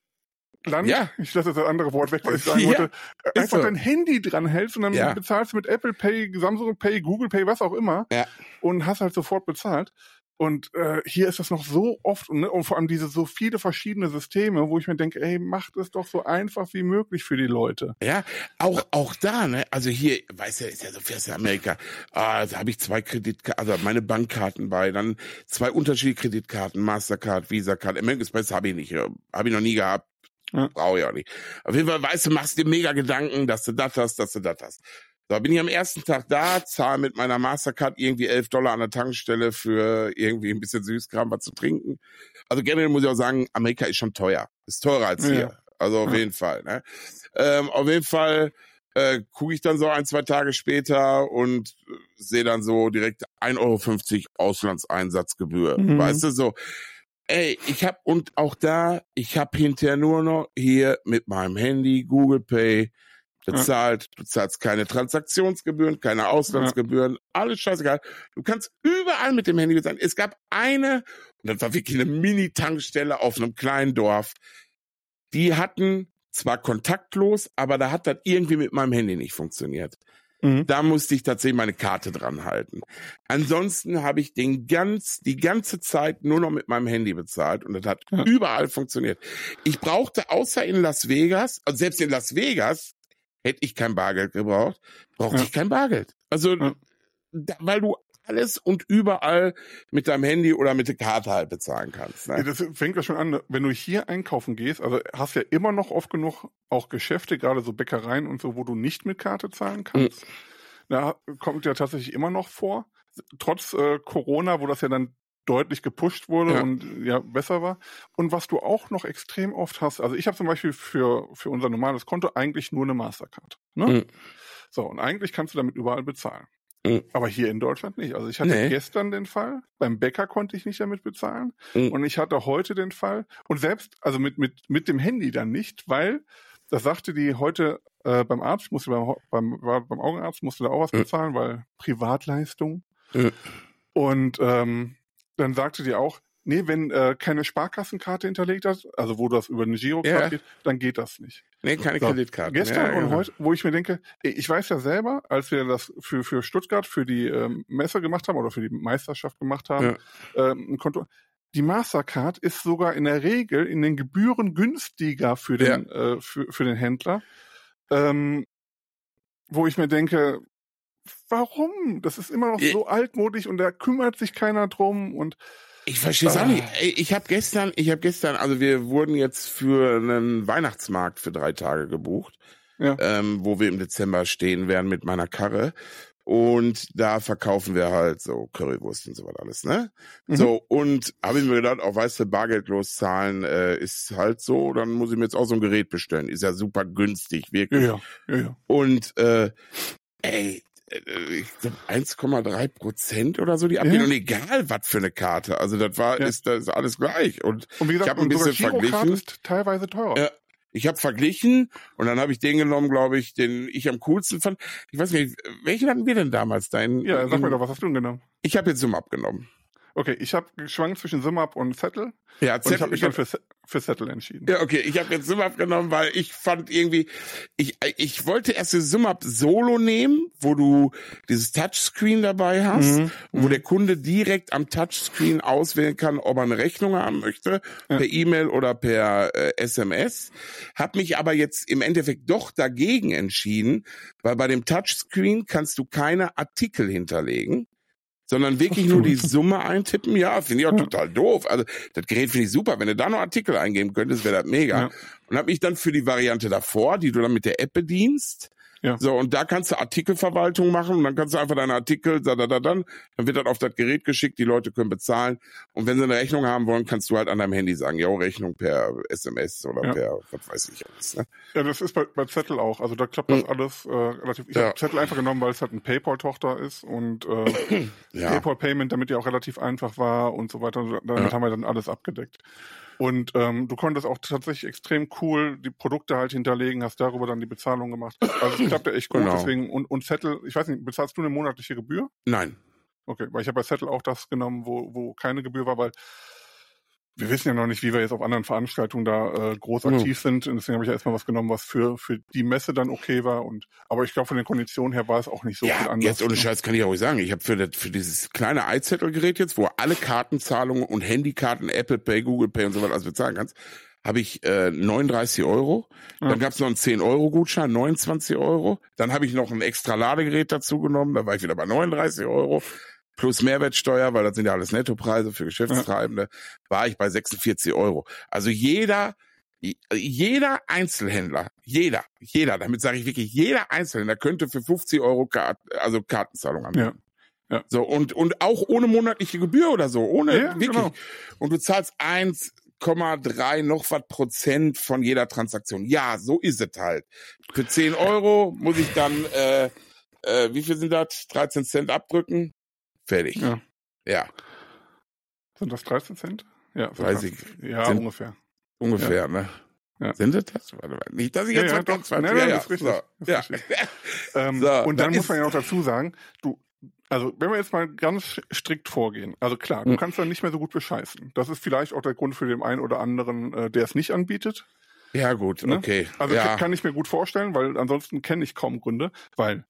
Land, ja. ich lasse das andere Wort weg, weil ich sagen *laughs* ja, wollte, einfach so. dein Handy dran hältst und dann ja. bezahlst du mit Apple Pay, Samsung Pay, Google Pay, was auch immer ja. und hast halt sofort bezahlt. Und äh, hier ist das noch so oft und, ne, und vor allem diese so viele verschiedene Systeme, wo ich mir denke, ey, macht es doch so einfach wie möglich für die Leute. Ja, auch auch da, ne? Also hier, weißt du, ist ja so fest in Amerika. Ah, da habe ich zwei Kreditkarten, also meine Bankkarten bei, dann zwei unterschiedliche Kreditkarten, Mastercard, Visa Card, American Express habe ich nicht, habe ich noch nie gehabt. Ja. Brauche ich auch nicht. Auf jeden Fall, weißt du, machst dir mega Gedanken, dass du das hast, dass du das hast. So, bin ich am ersten Tag da, zahle mit meiner Mastercard irgendwie 11 Dollar an der Tankstelle für irgendwie ein bisschen Süßkram, was zu trinken. Also generell muss ich auch sagen, Amerika ist schon teuer. Ist teurer als hier. Ja. Also auf ja. jeden Fall. Ne? Ähm, auf jeden Fall äh, gucke ich dann so ein, zwei Tage später und sehe dann so direkt 1,50 Euro Auslandseinsatzgebühr. Mhm. Weißt du, so. Ey, ich hab, und auch da, ich hab hinterher nur noch hier mit meinem Handy Google Pay bezahlt. Du zahlst keine Transaktionsgebühren, keine Auslandsgebühren, ja. alles scheißegal. Du kannst überall mit dem Handy bezahlen. Es gab eine, und das war wirklich eine Mini-Tankstelle auf einem kleinen Dorf, die hatten zwar kontaktlos, aber da hat das irgendwie mit meinem Handy nicht funktioniert. Mhm. Da musste ich tatsächlich meine Karte dran halten. Ansonsten habe ich den ganz, die ganze Zeit nur noch mit meinem Handy bezahlt und das hat ja. überall funktioniert. Ich brauchte außer in Las Vegas, also selbst in Las Vegas, hätte ich kein Bargeld gebraucht, brauchte ja. ich kein Bargeld. Also, ja. da, weil du alles und überall mit deinem Handy oder mit der Karte halt bezahlen kannst. Ne? Ja, das fängt ja schon an, wenn du hier einkaufen gehst, also hast ja immer noch oft genug auch Geschäfte, gerade so Bäckereien und so, wo du nicht mit Karte zahlen kannst. Mhm. Da kommt ja tatsächlich immer noch vor. Trotz äh, Corona, wo das ja dann deutlich gepusht wurde ja. und ja besser war. Und was du auch noch extrem oft hast, also ich habe zum Beispiel für, für unser normales Konto eigentlich nur eine Mastercard. Ne? Mhm. So, und eigentlich kannst du damit überall bezahlen. Mhm. Aber hier in Deutschland nicht. Also ich hatte nee. gestern den Fall, beim Bäcker konnte ich nicht damit bezahlen. Mhm. Und ich hatte heute den Fall, und selbst, also mit, mit, mit dem Handy dann nicht, weil das sagte die heute äh, beim Arzt, musste beim, beim, beim Augenarzt, musste da auch was mhm. bezahlen, weil Privatleistung. Mhm. Und ähm, dann sagte die auch, nee, wenn äh, keine Sparkassenkarte hinterlegt hat, also wo das über eine Girokarte ja. geht, dann geht das nicht. Nee, keine so, Kreditkarte. Gestern ja, und genau. heute, wo ich mir denke, ich weiß ja selber, als wir das für, für Stuttgart, für die ähm, Messe gemacht haben oder für die Meisterschaft gemacht haben, ja. ähm, ein Konto, die Mastercard ist sogar in der Regel in den Gebühren günstiger für den, äh, für, für den Händler. Ähm, wo ich mir denke, warum? Das ist immer noch so altmodisch und da kümmert sich keiner drum und ich verstehe es ah. auch nicht. Ich habe gestern, ich habe gestern, also wir wurden jetzt für einen Weihnachtsmarkt für drei Tage gebucht, ja. ähm, wo wir im Dezember stehen werden mit meiner Karre. Und da verkaufen wir halt so Currywurst und so was alles, ne? Mhm. So, und habe ich mir gedacht, auch weißt du, bargeldlos zahlen äh, ist halt so, dann muss ich mir jetzt auch so ein Gerät bestellen. Ist ja super günstig, wirklich. Ja, ja, ja. Und äh, ey, äh, 1,3 Prozent oder so die Ablehnung, ja. egal was für eine Karte. Also das war, ja. ist, das ist alles gleich. Und, und wie gesagt, ich habe ein bisschen verglichen. Ist teilweise teurer. Ja, ich habe verglichen und dann habe ich den genommen, glaube ich, den ich am coolsten fand. Ich weiß nicht, welchen hatten wir denn damals? Dein, ja, sag mir doch, was hast du denn genommen? Ich habe jetzt Zoom abgenommen. Okay, ich habe geschwankt zwischen SimUp und Zettel. Ja, Zettel. Und ich habe mich dann für, für Zettel entschieden. Ja, okay, ich habe jetzt SimUp genommen, weil ich fand irgendwie, ich, ich wollte erst die SimUp Solo nehmen, wo du dieses Touchscreen dabei hast, mhm. wo der Kunde direkt am Touchscreen auswählen kann, ob er eine Rechnung haben möchte, ja. per E-Mail oder per äh, SMS. Hab mich aber jetzt im Endeffekt doch dagegen entschieden, weil bei dem Touchscreen kannst du keine Artikel hinterlegen sondern wirklich nur die *laughs* Summe eintippen. Ja, finde ich auch total doof. Also das Gerät finde ich super. Wenn du da noch Artikel eingeben könntest, wäre das mega. Ja. Und habe mich dann für die Variante davor, die du dann mit der App bedienst, ja. So, und da kannst du Artikelverwaltung machen und dann kannst du einfach deine Artikel, da, da, da, dann, dann wird das auf das Gerät geschickt, die Leute können bezahlen. Und wenn sie eine Rechnung haben wollen, kannst du halt an deinem Handy sagen, ja, Rechnung per SMS oder ja. per, was weiß ich alles. Ne? Ja, das ist bei, bei Zettel auch. Also da klappt das mhm. alles äh, relativ. Ich ja. habe Zettel einfach genommen, weil es halt ein PayPal-Tochter ist und äh, *clears throat* ja. PayPal-Payment, damit ja auch relativ einfach war und so weiter. Damit haben wir dann alles abgedeckt. Und ähm, du konntest auch tatsächlich extrem cool die Produkte halt hinterlegen, hast darüber dann die Bezahlung gemacht. Also es klappt ja echt gut. Genau. Deswegen, und, und Zettel, ich weiß nicht, bezahlst du eine monatliche Gebühr? Nein. Okay, weil ich habe bei Zettel auch das genommen, wo, wo keine Gebühr war, weil wir wissen ja noch nicht, wie wir jetzt auf anderen Veranstaltungen da äh, groß aktiv mhm. sind. Und deswegen habe ich ja erstmal was genommen, was für, für die Messe dann okay war. Und aber ich glaube, von den Konditionen her war es auch nicht so ja, viel anders. Jetzt ohne ne? Scheiß kann ich auch sagen. Ich habe für, das, für dieses kleine iZettel-Gerät jetzt, wo alle Kartenzahlungen und Handykarten, Apple Pay, Google Pay und so weiter alles bezahlen kannst, habe ich äh, 39 Euro. Ja. Dann gab's noch einen 10-Euro-Gutschein, 29 Euro. Dann habe ich noch ein extra Ladegerät dazu genommen, da war ich wieder bei 39 Euro plus Mehrwertsteuer, weil das sind ja alles Nettopreise für Geschäftstreibende, war ich bei 46 Euro. Also jeder, jeder Einzelhändler, jeder, jeder, damit sage ich wirklich, jeder Einzelhändler könnte für 50 Euro Kart, also Kartenzahlung anbieten. Ja. Ja. So, und, und auch ohne monatliche Gebühr oder so, ohne ja, wirklich. Genau. Und du zahlst 1,3 noch was Prozent von jeder Transaktion. Ja, so ist es halt. Für 10 Euro muss ich dann, äh, äh, wie viel sind das? 13 Cent abdrücken. Fertig. Ja. ja. Sind das 13 Cent? Ja, weiß ich. Ja, ungefähr. Ungefähr, ja. ne? Ja. Sind das das? Warte mal. Nicht, dass ich jetzt ja, ja, doch, 20, ja, ja, ja, ist richtig. So. ja. ähm, so, und dann muss man ja noch dazu sagen, du, also wenn wir jetzt mal ganz strikt vorgehen, also klar, du hm. kannst dann nicht mehr so gut bescheißen. Das ist vielleicht auch der Grund für den einen oder anderen, äh, der es nicht anbietet. Ja, gut, ne? okay. Also ja. kann ich mir gut vorstellen, weil ansonsten kenne ich kaum Gründe, weil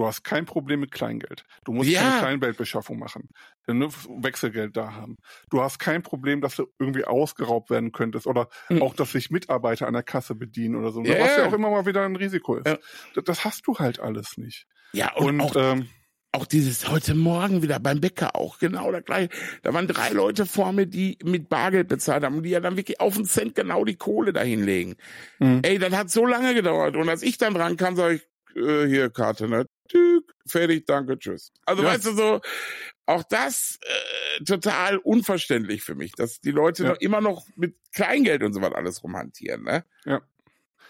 Du hast kein Problem mit Kleingeld. Du musst ja. keine Kleingeldbeschaffung machen. Du musst Wechselgeld da haben. Du hast kein Problem, dass du irgendwie ausgeraubt werden könntest oder mhm. auch, dass sich Mitarbeiter an der Kasse bedienen oder so. Yeah. Was ja auch immer mal wieder ein Risiko ist. Ja. Das hast du halt alles nicht. Ja, und, und auch, ähm, auch dieses heute Morgen wieder beim Bäcker auch genau da gleich. Da waren drei Leute vor mir, die mit Bargeld bezahlt haben und die ja dann wirklich auf den Cent genau die Kohle dahinlegen. Mhm. Ey, das hat so lange gedauert. Und als ich dann dran kam, sage ich, äh, hier Karte, ne? Tüg, fertig, danke, tschüss. Also ja. weißt du so, auch das äh, total unverständlich für mich, dass die Leute ja. noch immer noch mit Kleingeld und so was alles rumhantieren, ne? Ja.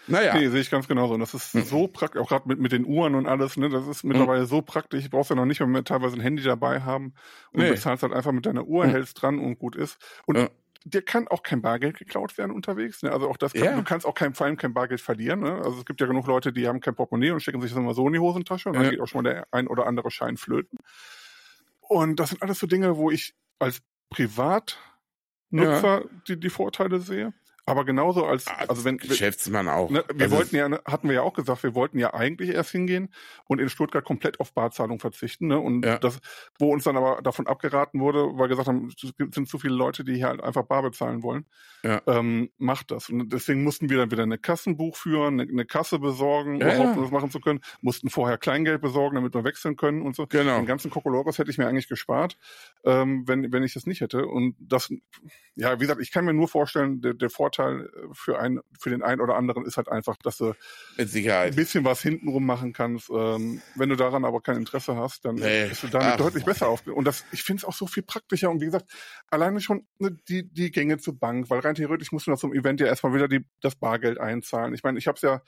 Naja. Nee, sehe ich ganz genauso. Und das ist so praktisch, auch gerade mit, mit den Uhren und alles, ne, das ist mittlerweile hm. so praktisch. Du brauchst ja noch nicht mehr teilweise ein Handy dabei haben und nee. bezahlst halt einfach mit deiner Uhr, hm. hältst dran und gut ist. Und ja dir kann auch kein Bargeld geklaut werden unterwegs. Ne? Also auch das kann, ja. du kannst auch kein, vor allem kein Bargeld verlieren. Ne? Also es gibt ja genug Leute, die haben kein Portemonnaie und stecken sich das immer so in die Hosentasche und dann geht auch schon mal der ein oder andere Schein flöten. Und das sind alles so Dinge, wo ich als Privatnutzer ja. die, die Vorteile sehe. Aber genauso als, ah, also wenn Geschäftsmann auch. Ne, wir also wollten ja, ne, hatten wir ja auch gesagt, wir wollten ja eigentlich erst hingehen und in Stuttgart komplett auf Barzahlung verzichten. Ne? Und ja. das, wo uns dann aber davon abgeraten wurde, weil wir gesagt haben, es sind zu viele Leute, die hier halt einfach bar bezahlen wollen, ja. ähm, macht das. Und deswegen mussten wir dann wieder eine Kassenbuch führen, eine, eine Kasse besorgen, ja, überhaupt um das machen zu können, mussten vorher Kleingeld besorgen, damit wir wechseln können und so. Genau. Den ganzen Kokolores hätte ich mir eigentlich gespart, ähm, wenn, wenn ich das nicht hätte. Und das, ja, wie gesagt, ich kann mir nur vorstellen, der, der Vorteil Vorteil äh, für einen, für den einen oder anderen ist halt einfach, dass du ein bisschen was hintenrum machen kannst. Ähm, wenn du daran aber kein Interesse hast, dann Nee. bist du damit Ach. deutlich besser aufgehoben. Und das, ich finde es auch so viel praktischer. Und wie gesagt, alleine schon ne, die, die Gänge zur Bank, weil rein theoretisch musst du nach so einem Event ja erstmal wieder die, das Bargeld einzahlen. Ich meine, ich habe es ja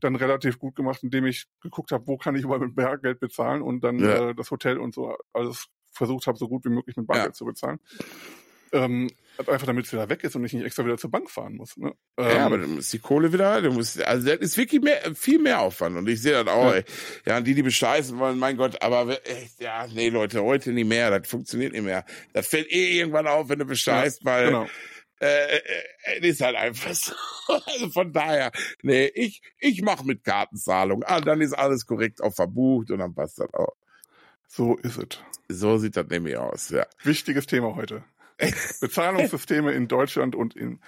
dann relativ gut gemacht, indem ich geguckt habe, wo kann ich überall mit Bargeld bezahlen und dann Ja. äh, das Hotel und so alles versucht habe, so gut wie möglich mit Bargeld Ja. zu bezahlen. Ähm, einfach damit es wieder weg ist und ich nicht extra wieder zur Bank fahren muss. Ne? Ja, Ähm, aber du musst die Kohle wieder, musst, also das ist wirklich mehr, viel mehr Aufwand und ich sehe das auch, Ja. ey. Ja, die, die bescheißen wollen, mein Gott, aber echt, ja, nee, Leute, heute nicht mehr, das funktioniert nicht mehr. Das fällt eh irgendwann auf, wenn du bescheißt, weil, genau. äh, äh, äh, ist halt einfach so. *laughs* Also von daher, nee, ich, ich mach mit Kartenzahlung. Ah, dann ist alles korrekt auch verbucht und dann passt das auch. So ist es. So sieht das nämlich aus, ja. Wichtiges Thema heute. *laughs* Bezahlungssysteme in Deutschland und in,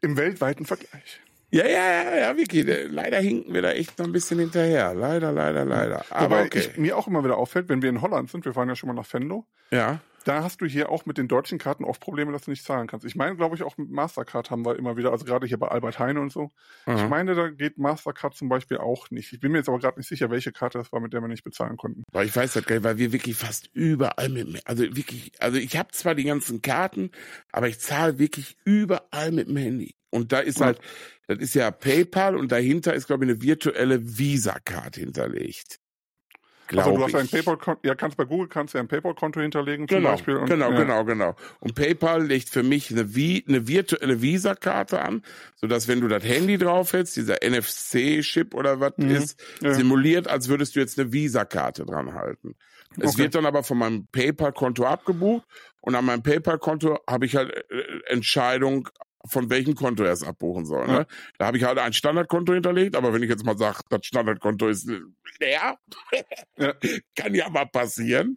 im weltweiten Vergleich. Ja, ja, ja, ja, Vicky, äh, leider hinken wir da echt noch ein bisschen hinterher. Leider, leider, leider. Aber Wobei okay. ich, mir auch immer wieder auffällt, wenn wir in Holland sind, wir fahren ja schon mal nach Venlo, ja. Da hast du hier auch mit den deutschen Karten oft Probleme, dass du nicht zahlen kannst. Ich meine, glaube ich, auch mit Mastercard haben wir immer wieder, also gerade hier bei Albert Heine und so. Ich Mhm. meine, da geht Mastercard zum Beispiel auch nicht. Ich bin mir jetzt aber gerade nicht sicher, welche Karte das war, mit der wir nicht bezahlen konnten. Aber ich weiß das gar nicht, weil wir wirklich fast überall mit, also wirklich, also ich habe zwar die ganzen Karten, aber ich zahle wirklich überall mit dem Handy. Und da ist halt, das ist ja PayPal und dahinter ist, glaube ich, eine virtuelle Visa-Card hinterlegt. Also Glaub du hast ein ich. PayPal-Konto, ja, kannst bei Google kannst du ja ein PayPal-Konto hinterlegen zum Genau, Beispiel. Und, genau, ja. genau, genau. Und PayPal legt für mich eine, Vi eine virtuelle Visa-Karte an, sodass wenn du das Handy draufhältst, dieser NFC-Chip oder was Mhm, ist, ja. simuliert, als würdest du jetzt eine Visa-Karte dran halten. Es Okay. wird dann aber von meinem PayPal-Konto abgebucht und an meinem PayPal-Konto habe ich halt äh, Entscheidung, von welchem Konto er es abbuchen soll. Ne? Da habe ich halt ein Standardkonto hinterlegt, aber wenn ich jetzt mal sage, das Standardkonto ist leer, Ja. *laughs* kann ja mal passieren,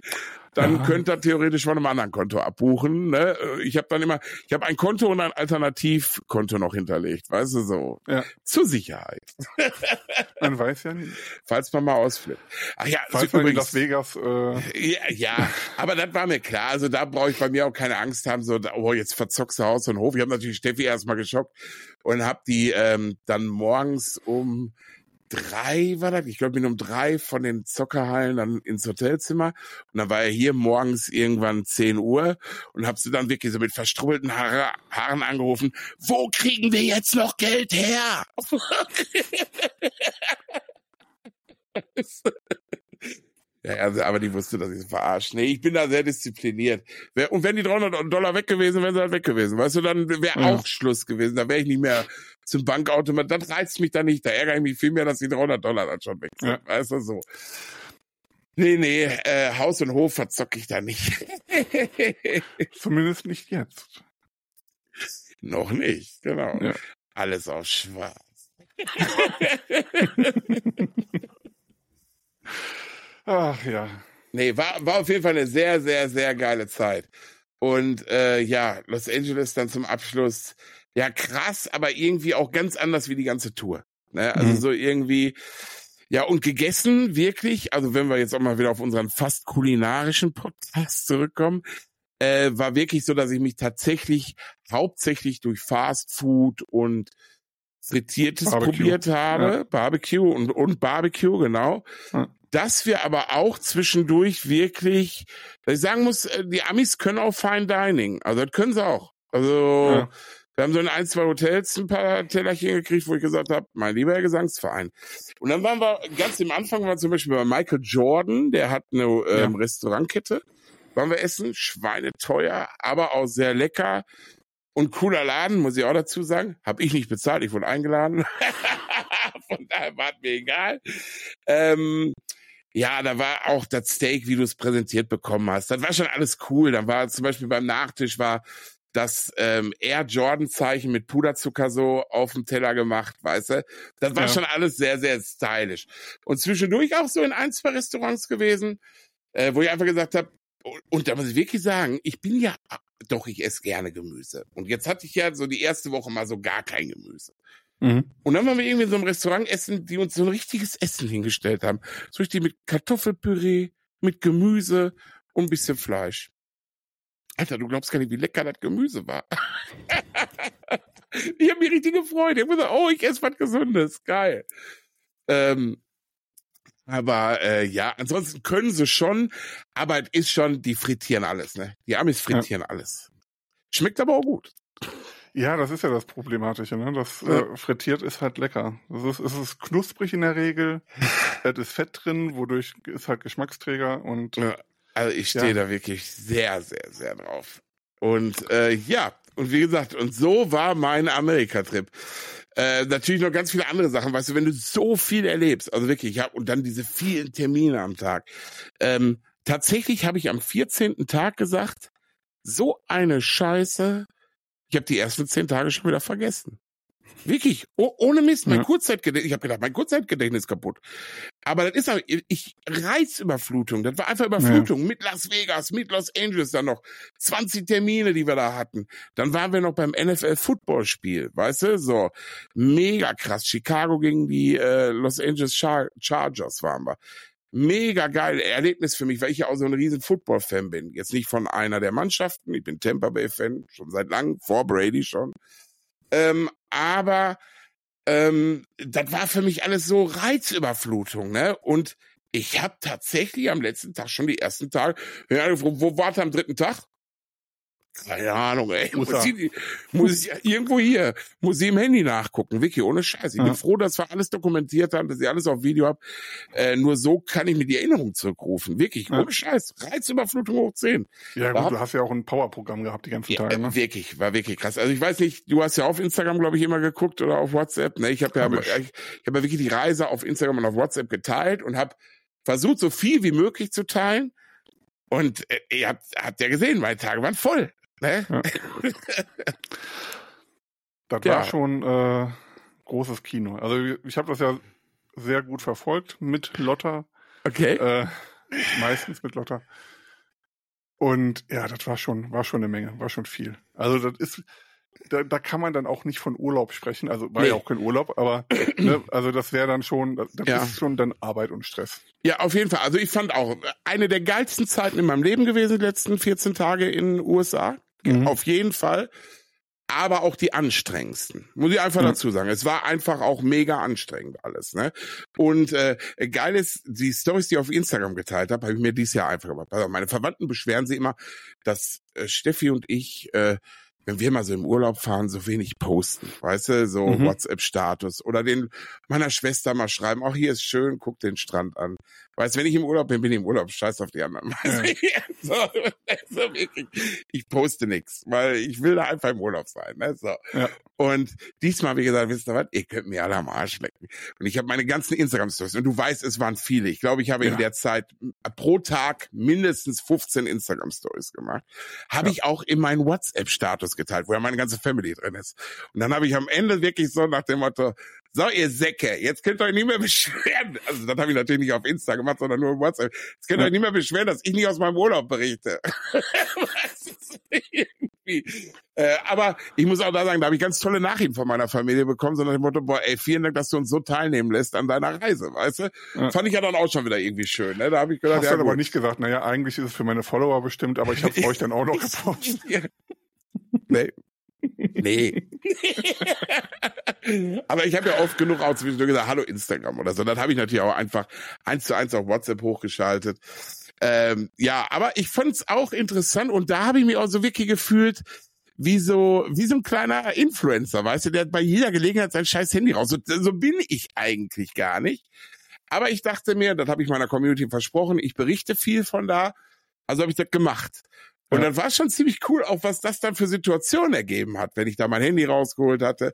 dann Ja. könnt ihr theoretisch von einem anderen Konto abbuchen. Ne? Ich habe dann immer, ich habe ein Konto und ein Alternativkonto noch hinterlegt, weißt du so, Ja. zur Sicherheit, *laughs* Man weiß ja nicht. falls man mal ausflippt. Ach ja, Falls man in übrigens, Las Vegas äh, ja, ja, aber das war mir klar. Also da brauche ich bei mir auch keine Angst haben, so, oh, jetzt verzockst du Haus und Hof. Ich habe natürlich Steffi erstmal geschockt und habe die ähm, dann morgens um drei war das, ich glaube, bin um drei von den Zockerhallen dann ins Hotelzimmer und dann war er hier morgens irgendwann 10 Uhr und hab sie dann wirklich so mit verstrubbelten Haare, Haaren angerufen, wo kriegen wir jetzt noch Geld her? *laughs* Ja, also, aber die wusste, dass ich es verarscht. Nee, ich bin da sehr diszipliniert. Und wenn die 300 Dollar weg gewesen wären, sie halt weg gewesen. Weißt du, dann wäre Ja. auch Schluss gewesen. Da wäre ich nicht mehr zum Bankautomat. Das reizt mich dann nicht. Da ärgere ich mich viel mehr, dass die 300 Dollar dann schon weg sind. Ja. Weißt du, so. Nee, nee, äh, Haus und Hof verzocke ich da nicht. *laughs* zumindest nicht jetzt. Noch nicht, genau. Ja. Alles auf schwarz. *laughs* Ach ja. Nee, war, war auf jeden Fall eine sehr, sehr, sehr geile Zeit. Und äh, ja, Los Angeles dann zum Abschluss. Ja, krass, aber irgendwie auch ganz anders wie die ganze Tour. Ne? Also Mhm. so irgendwie. Ja, und gegessen wirklich, also wenn wir jetzt auch mal wieder auf unseren fast kulinarischen Podcast zurückkommen, äh, war wirklich so, dass ich mich tatsächlich hauptsächlich durch Fast Food und Frittiertes Barbecue. probiert habe, Ja. Barbecue und, und Barbecue, genau. Ja. Dass wir aber auch zwischendurch wirklich, dass ich sagen muss, äh, die Amis können auch Fine Dining. Also das können sie auch. Also Ja. Wir haben so in ein, zwei Hotels ein paar Tellerchen gekriegt, wo ich gesagt habe, mein lieber Herr Gesangsverein. Und dann waren wir ganz im Anfang, waren wir zum Beispiel bei Michael Jordan, der hat eine ähm, Restaurantkette. Waren wir essen, schweineteuer, aber auch sehr lecker. Und cooler Laden, muss ich auch dazu sagen. Hab ich nicht bezahlt, ich wurde eingeladen. *laughs* Von daher war es mir egal. Ähm, ja, da war auch das Steak, wie du es präsentiert bekommen hast. Das war schon alles cool. Dann war zum Beispiel beim Nachtisch war das ähm, Air Jordan Zeichen mit Puderzucker so auf dem Teller gemacht, weißt du? Das war Ja. schon alles sehr, sehr stylisch. Und zwischendurch auch so in ein, zwei Restaurants gewesen, äh, wo ich einfach gesagt habe, und da muss ich wirklich sagen, ich bin ja, doch, ich esse gerne Gemüse. Und jetzt hatte ich ja so die erste Woche mal so gar kein Gemüse. Mhm. Und dann waren wir irgendwie in so einem Restaurant essen, die uns so ein richtiges Essen hingestellt haben. So richtig mit Kartoffelpüree, mit Gemüse und ein bisschen Fleisch. Alter, du glaubst gar nicht, wie lecker das Gemüse war. *laughs* ich habe mich richtig gefreut. Ich habe gesagt, oh, ich esse was Gesundes. Geil. Ähm, aber äh, ja, ansonsten können sie schon, aber es ist schon, die frittieren alles, ne? Die Amis frittieren ja. alles. Schmeckt aber auch gut. Ja, das ist ja das Problematische, ne? Das ja. äh, frittiert ist halt lecker. Es ist, es ist knusprig in der Regel, *laughs* es ist Fett drin, wodurch ist halt Geschmacksträger und ja. Also ich stehe ja. da wirklich sehr, sehr, sehr drauf. Und äh, ja, und wie gesagt, und so war mein Amerika-Trip. Äh, natürlich noch ganz viele andere Sachen, weißt du, wenn du so viel erlebst, also wirklich, ja, und dann diese vielen Termine am Tag. Ähm, tatsächlich habe ich am 14. Tag gesagt, so eine Scheiße, ich habe die ersten zehn Tage schon wieder vergessen. Wirklich, oh, ohne Mist, mein ja. Kurzzeitgedächtnis, ich habe gedacht, mein Kurzzeitgedächtnis kaputt. Aber das ist aber, ich, Reizüberflutung, das war einfach Überflutung ja. mit Las Vegas, mit Los Angeles dann noch. 20 Termine, die wir da hatten. Dann waren wir noch beim NFL-Football-Spiel, weißt du, so. Mega krass. Chicago gegen die äh, Los Angeles Char Chargers waren wir. Mega geil Erlebnis für mich, weil ich ja auch so ein riesen Football-Fan bin. Jetzt nicht von einer der Mannschaften, ich bin Tampa Bay-Fan, schon seit langem, vor Brady schon. Ähm, aber ähm, das war für mich alles so Reizüberflutung, ne? Und ich habe tatsächlich am letzten Tag schon die ersten Tage, ja, wo, wo war am dritten Tag? Keine Ahnung, ey. Muss, ich, muss ich irgendwo hier, muss ich im Handy nachgucken. Vicky, ohne Scheiß. Ich ja. bin froh, dass wir alles dokumentiert haben, dass ich alles auf Video habe. Äh, nur so kann ich mir die Erinnerung zurückrufen. Wirklich, ja. ohne Scheiß. Reizüberflutung hoch 10. Ja, gut, du hast ja auch ein Powerprogramm gehabt die ganzen ja, Tage. Ne? Wirklich, war wirklich krass. Also ich weiß nicht, du hast ja auf Instagram, glaube ich, immer geguckt oder auf WhatsApp. Ne? Ich habe ja, hab ich. ich, ich hab ja wirklich die Reise auf Instagram und auf WhatsApp geteilt und habe versucht, so viel wie möglich zu teilen. Und äh, ihr habt, habt ja gesehen, meine Tage waren voll. Ne? Ja. *laughs* das ja. war schon äh, großes Kino. Also ich habe das ja sehr gut verfolgt mit Lotta. Okay. Äh, meistens mit Lotta. Und ja, das war schon, war schon eine Menge, war schon viel. Also das ist, da, da kann man dann auch nicht von Urlaub sprechen. Also war nee. ja auch kein Urlaub, aber ne, also das wäre dann schon, das ja. ist schon dann Arbeit und Stress. Ja, auf jeden Fall. Also ich fand auch eine der geilsten Zeiten in meinem Leben gewesen, die letzten 14 Tage in den USA. Mhm. Auf jeden Fall. Aber auch die anstrengendsten. Muss ich einfach mhm. dazu sagen. Es war einfach auch mega anstrengend alles. Ne? Und äh, geil ist, die Stories, die ich auf Instagram geteilt habe, habe ich mir dieses Jahr einfach gemacht. Also meine Verwandten beschweren sich immer, dass äh, Steffi und ich äh, wenn wir mal so im Urlaub fahren, so wenig posten, weißt du, so mhm. WhatsApp-Status oder den meiner Schwester mal schreiben, auch hier ist schön, guck den Strand an. Weißt du, wenn ich im Urlaub bin, bin ich im Urlaub, scheiß auf die anderen. *laughs* Ja. so, so wirklich, ich poste nichts, weil ich will da einfach im Urlaub sein. Ne? So. Ja. Und diesmal habe ich gesagt, wisst ihr was, ihr könnt mir alle am Arsch lecken. Und ich habe meine ganzen Instagram-Stories und du weißt, es waren viele. Ich glaube, ich habe ja. in der Zeit pro Tag mindestens 15 Instagram-Stories gemacht. Habe ich auch in meinen WhatsApp-Status geteilt, wo ja meine ganze Family drin ist. Und dann habe ich am Ende wirklich so nach dem Motto, so, ihr Säcke, jetzt könnt ihr euch nicht mehr *laughs* beschweren. Also das habe ich natürlich nicht auf Insta gemacht, sondern nur WhatsApp. Jetzt könnt ihr euch nicht mehr beschweren, dass ich nicht aus meinem Urlaub berichte. *laughs* äh, aber ich muss auch da sagen, da habe ich ganz tolle Nachrichten von meiner Familie bekommen, so nach dem Motto, boah, ey, vielen Dank, dass du uns so teilnehmen lässt an deiner Reise, weißt du? Ja. Fand ich ja dann auch schon wieder irgendwie schön. Ne? Da habe ich gedacht, Hast ja, dann aber nicht gesagt, naja, eigentlich ist es für meine Follower bestimmt, aber ich habe euch dann auch noch *laughs* gepostet. Nee, Nee. *laughs* Aber ich habe ja oft genug auch zwischendurch gesagt, hallo Instagram oder so. Dann habe ich natürlich auch einfach eins zu eins auf WhatsApp hochgeschaltet. Ähm, ja, aber ich fand es auch interessant und da habe ich mich auch so wirklich gefühlt, wie so, wie so ein kleiner Influencer, weißt du, der hat bei jeder Gelegenheit sein scheiß Handy raus. So, so bin ich eigentlich gar nicht. Aber ich dachte mir, das habe ich meiner Community versprochen, ich berichte viel von da, also habe ich das gemacht. Und ja. dann war es schon ziemlich cool, auch was das dann für Situationen ergeben hat, wenn ich da mein Handy rausgeholt hatte.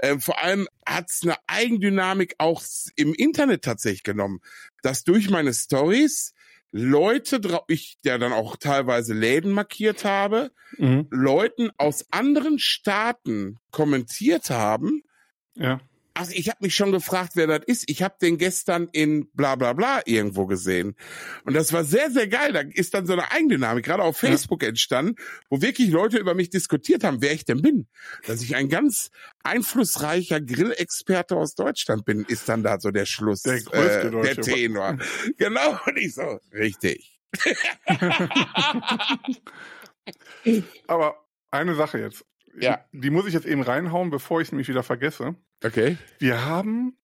Ähm, vor allem hat es eine Eigendynamik auch im Internet tatsächlich genommen, dass durch meine Stories Leute, ich ja dann auch teilweise Läden markiert habe, mhm. Leuten aus anderen Staaten kommentiert haben. Ja. Also ich habe mich schon gefragt, wer das ist. Ich habe den gestern in bla bla bla irgendwo gesehen. Und das war sehr, sehr geil. Da ist dann so eine Eigendynamik, gerade auf Facebook ja. entstanden, wo wirklich Leute über mich diskutiert haben, wer ich denn bin. Dass ich ein ganz einflussreicher Grillexperte aus Deutschland bin, ist dann da so der Schluss, der, größte äh, der Tenor. *laughs* genau, und ich so, richtig. *laughs* Aber eine Sache jetzt. Ja. Die muss ich jetzt eben reinhauen, bevor ich es nämlich wieder vergesse. Okay. Wir haben,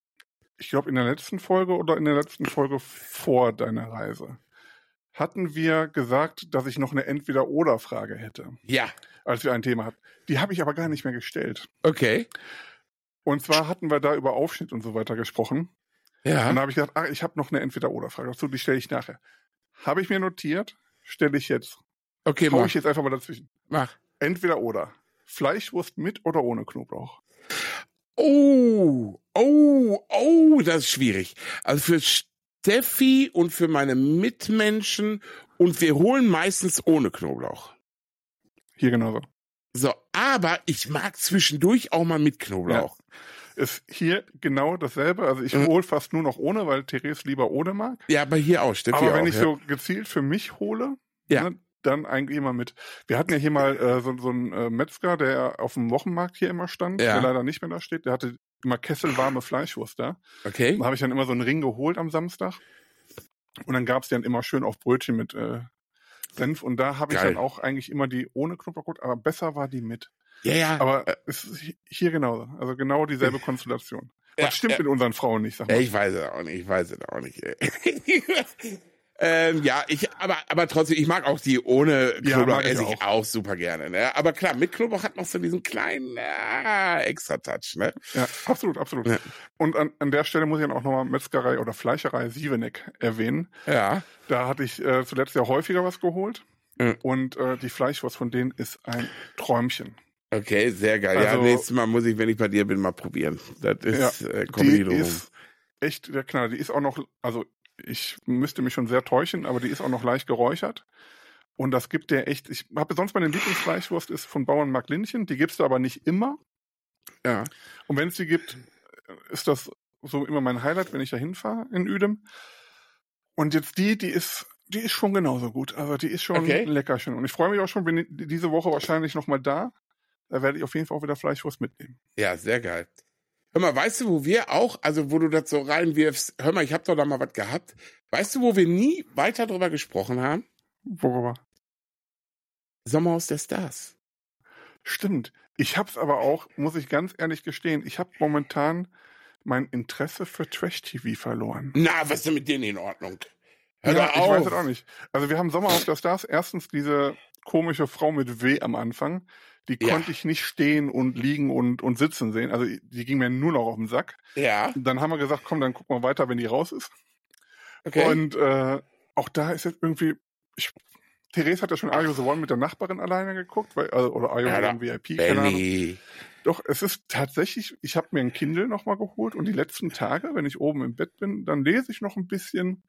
ich glaube, in der letzten Folge oder in der letzten Folge vor deiner Reise hatten wir gesagt, dass ich noch eine Entweder-Oder-Frage hätte. Ja. Als wir ein Thema hatten. Die habe ich aber gar nicht mehr gestellt. Okay. Und zwar hatten wir da über Aufschnitt und so weiter gesprochen. Ja. Und da habe ich gesagt, ach, ich habe noch eine Entweder-Oder-Frage dazu, die stelle ich nachher. Habe ich mir notiert, stelle ich jetzt. Okay, Hau mach. ich jetzt einfach mal dazwischen. mach. Entweder oder. Fleischwurst mit oder ohne Knoblauch. Oh, oh, oh, das ist schwierig. Also für Steffi und für meine Mitmenschen und wir holen meistens ohne Knoblauch. Hier genauso. So, aber ich mag zwischendurch auch mal mit Knoblauch. Ist hier genau dasselbe. Also ich Mhm. hole fast nur noch ohne, weil Therese lieber ohne mag. Ja, aber hier auch, Steffi Aber wenn auch. ich ja. so gezielt für mich hole, Ja. ne, dann eigentlich immer mit. Wir hatten ja hier mal äh, so, so einen äh, Metzger, der auf dem Wochenmarkt hier immer stand, Ja. der leider nicht mehr da steht. Der hatte immer kesselwarme Fleischwurst da. okay. Da habe ich dann immer so einen Ring geholt am Samstag. Und dann gab's die dann immer schön auf Brötchen mit äh, Senf. Und da habe ich Geil. dann auch eigentlich immer die ohne Knoblauch geholt, aber besser war die mit. Ja, ja. Aber es ist hi- hier genauso. Also genau dieselbe *laughs* Konstellation. Was Ja, stimmt ja. mit unseren Frauen nicht, sag mal. ich weiß es auch nicht, ich weiß es auch nicht. *laughs* ähm, ja, ich, aber, aber trotzdem, ich mag auch die ohne Ja, Knoblauch ich esse ich auch. auch super gerne. Ne? Aber klar, mit Knoblauch hat noch so diesen kleinen äh, Extra-Touch. Ne? Ja, absolut, absolut. Ja. Und an, an der Stelle muss ich dann auch nochmal Metzgerei oder Fleischerei Sieveneck erwähnen. Ja. Da hatte ich äh, zuletzt ja häufiger was geholt. Mhm. Und äh, die Fleischwurst von denen ist ein Träumchen. Okay, sehr geil. ja, Also- nächstes Mal muss ich, wenn ich bei dir bin, mal probieren. Das ist äh, Comedy die ist echt der Knaller. Die ist auch noch, also ich müsste mich schon sehr täuschen, aber die ist auch noch leicht geräuchert. Und das gibt der echt, ich habe sonst meine Lieblingsfleischwurst ist von Bauernmarkt Linchen, die gibt's da aber nicht immer. Ja. Und wenn es die gibt, ist das so immer mein Highlight, wenn ich da hinfahre in Uedem. Und jetzt die, die ist, die ist schon genauso gut. Also die ist schon Okay. lecker schön. Und ich freue mich auch schon, bin diese Woche wahrscheinlich noch mal da. Da werde ich auf jeden Fall auch wieder Fleischwurst mitnehmen. ja, sehr geil. Hör mal, weißt du, wo wir auch, also wo du das so reinwirfst, hör mal, ich habe doch da mal was gehabt. Weißt du, wo wir nie weiter drüber gesprochen haben? Worüber? Sommerhaus der Stars. Stimmt. Ich hab's aber auch, muss ich ganz ehrlich gestehen, ich habe momentan mein Interesse für Trash-TV verloren. Na, was ist denn mit denen in Ordnung? Hör ja, ich weiß es auch nicht. Also wir haben Sommerhaus der Stars. Erstens diese komische Frau mit W am Anfang. Die Ja. konnte ich nicht stehen und liegen und, und sitzen sehen. Also die ging mir nur noch auf den Sack. Ja, Dann haben wir gesagt, komm, dann gucken wir weiter, wenn die raus ist. okay. Und äh, auch da ist jetzt irgendwie, ich, Therese hat ja schon Are You the One mit der Nachbarin alleine geguckt, weil, also, oder Are You Ja, the VIP, keine Ahnung. Doch, es ist tatsächlich, ich habe mir ein Kindle nochmal geholt und die letzten Tage, wenn ich oben im Bett bin, dann lese ich noch ein bisschen.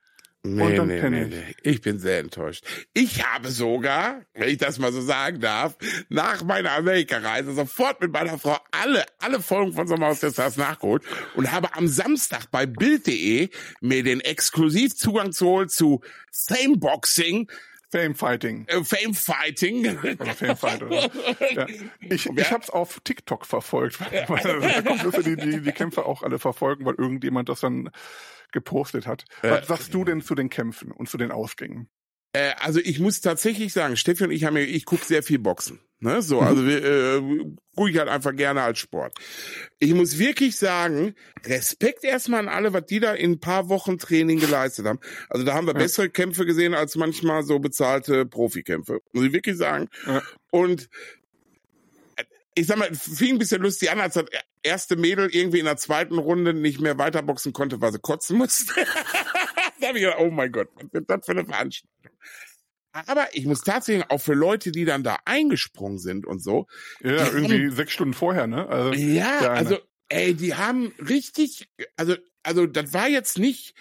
Nee, dann nee, penne nee, ich. nee. Ich bin sehr enttäuscht. Ich habe sogar, wenn ich das mal so sagen darf, nach meiner Amerikareise sofort mit meiner Frau alle, alle Folgen von Sommerhaus der Stars nachgeholt und habe am Samstag bei Bild.de mir den Exklusivzugang geholt zu Fame Boxing, Fame Fighting. äh, Fame Fighting. Oder Fame Fight, oder? Ja. Ich, Ja. ich habe es auf TikTok verfolgt, weil, weil *laughs* da konntest du die, die, die Kämpfe auch alle verfolgen, weil irgendjemand das dann gepostet hat. Äh, Was sagst du denn zu den Kämpfen und zu den Ausgängen? Äh, also ich muss tatsächlich sagen, Steffi und ich haben ich gucke sehr viel Boxen. Ne? So, also wir äh, gucke ich halt einfach gerne als Sport. Ich muss wirklich sagen, Respekt erstmal an alle, was die da in ein paar Wochen Training geleistet haben. Also da haben wir Ja. bessere Kämpfe gesehen als manchmal so bezahlte Profikämpfe. Muss ich wirklich sagen. Ja. Und ich sag mal, fing ein bisschen lustig an, als das erste Mädel irgendwie in der zweiten Runde nicht mehr weiterboxen konnte, weil sie kotzen musste. *laughs* da habe ich gedacht, oh mein Gott, was ist das für eine Veranstaltung? Aber ich muss tatsächlich auch für Leute, die dann da eingesprungen sind und so, Ja, irgendwie sechs Stunden vorher, ne? Also, ja, also, ey, die haben richtig, also, also, das war jetzt nicht,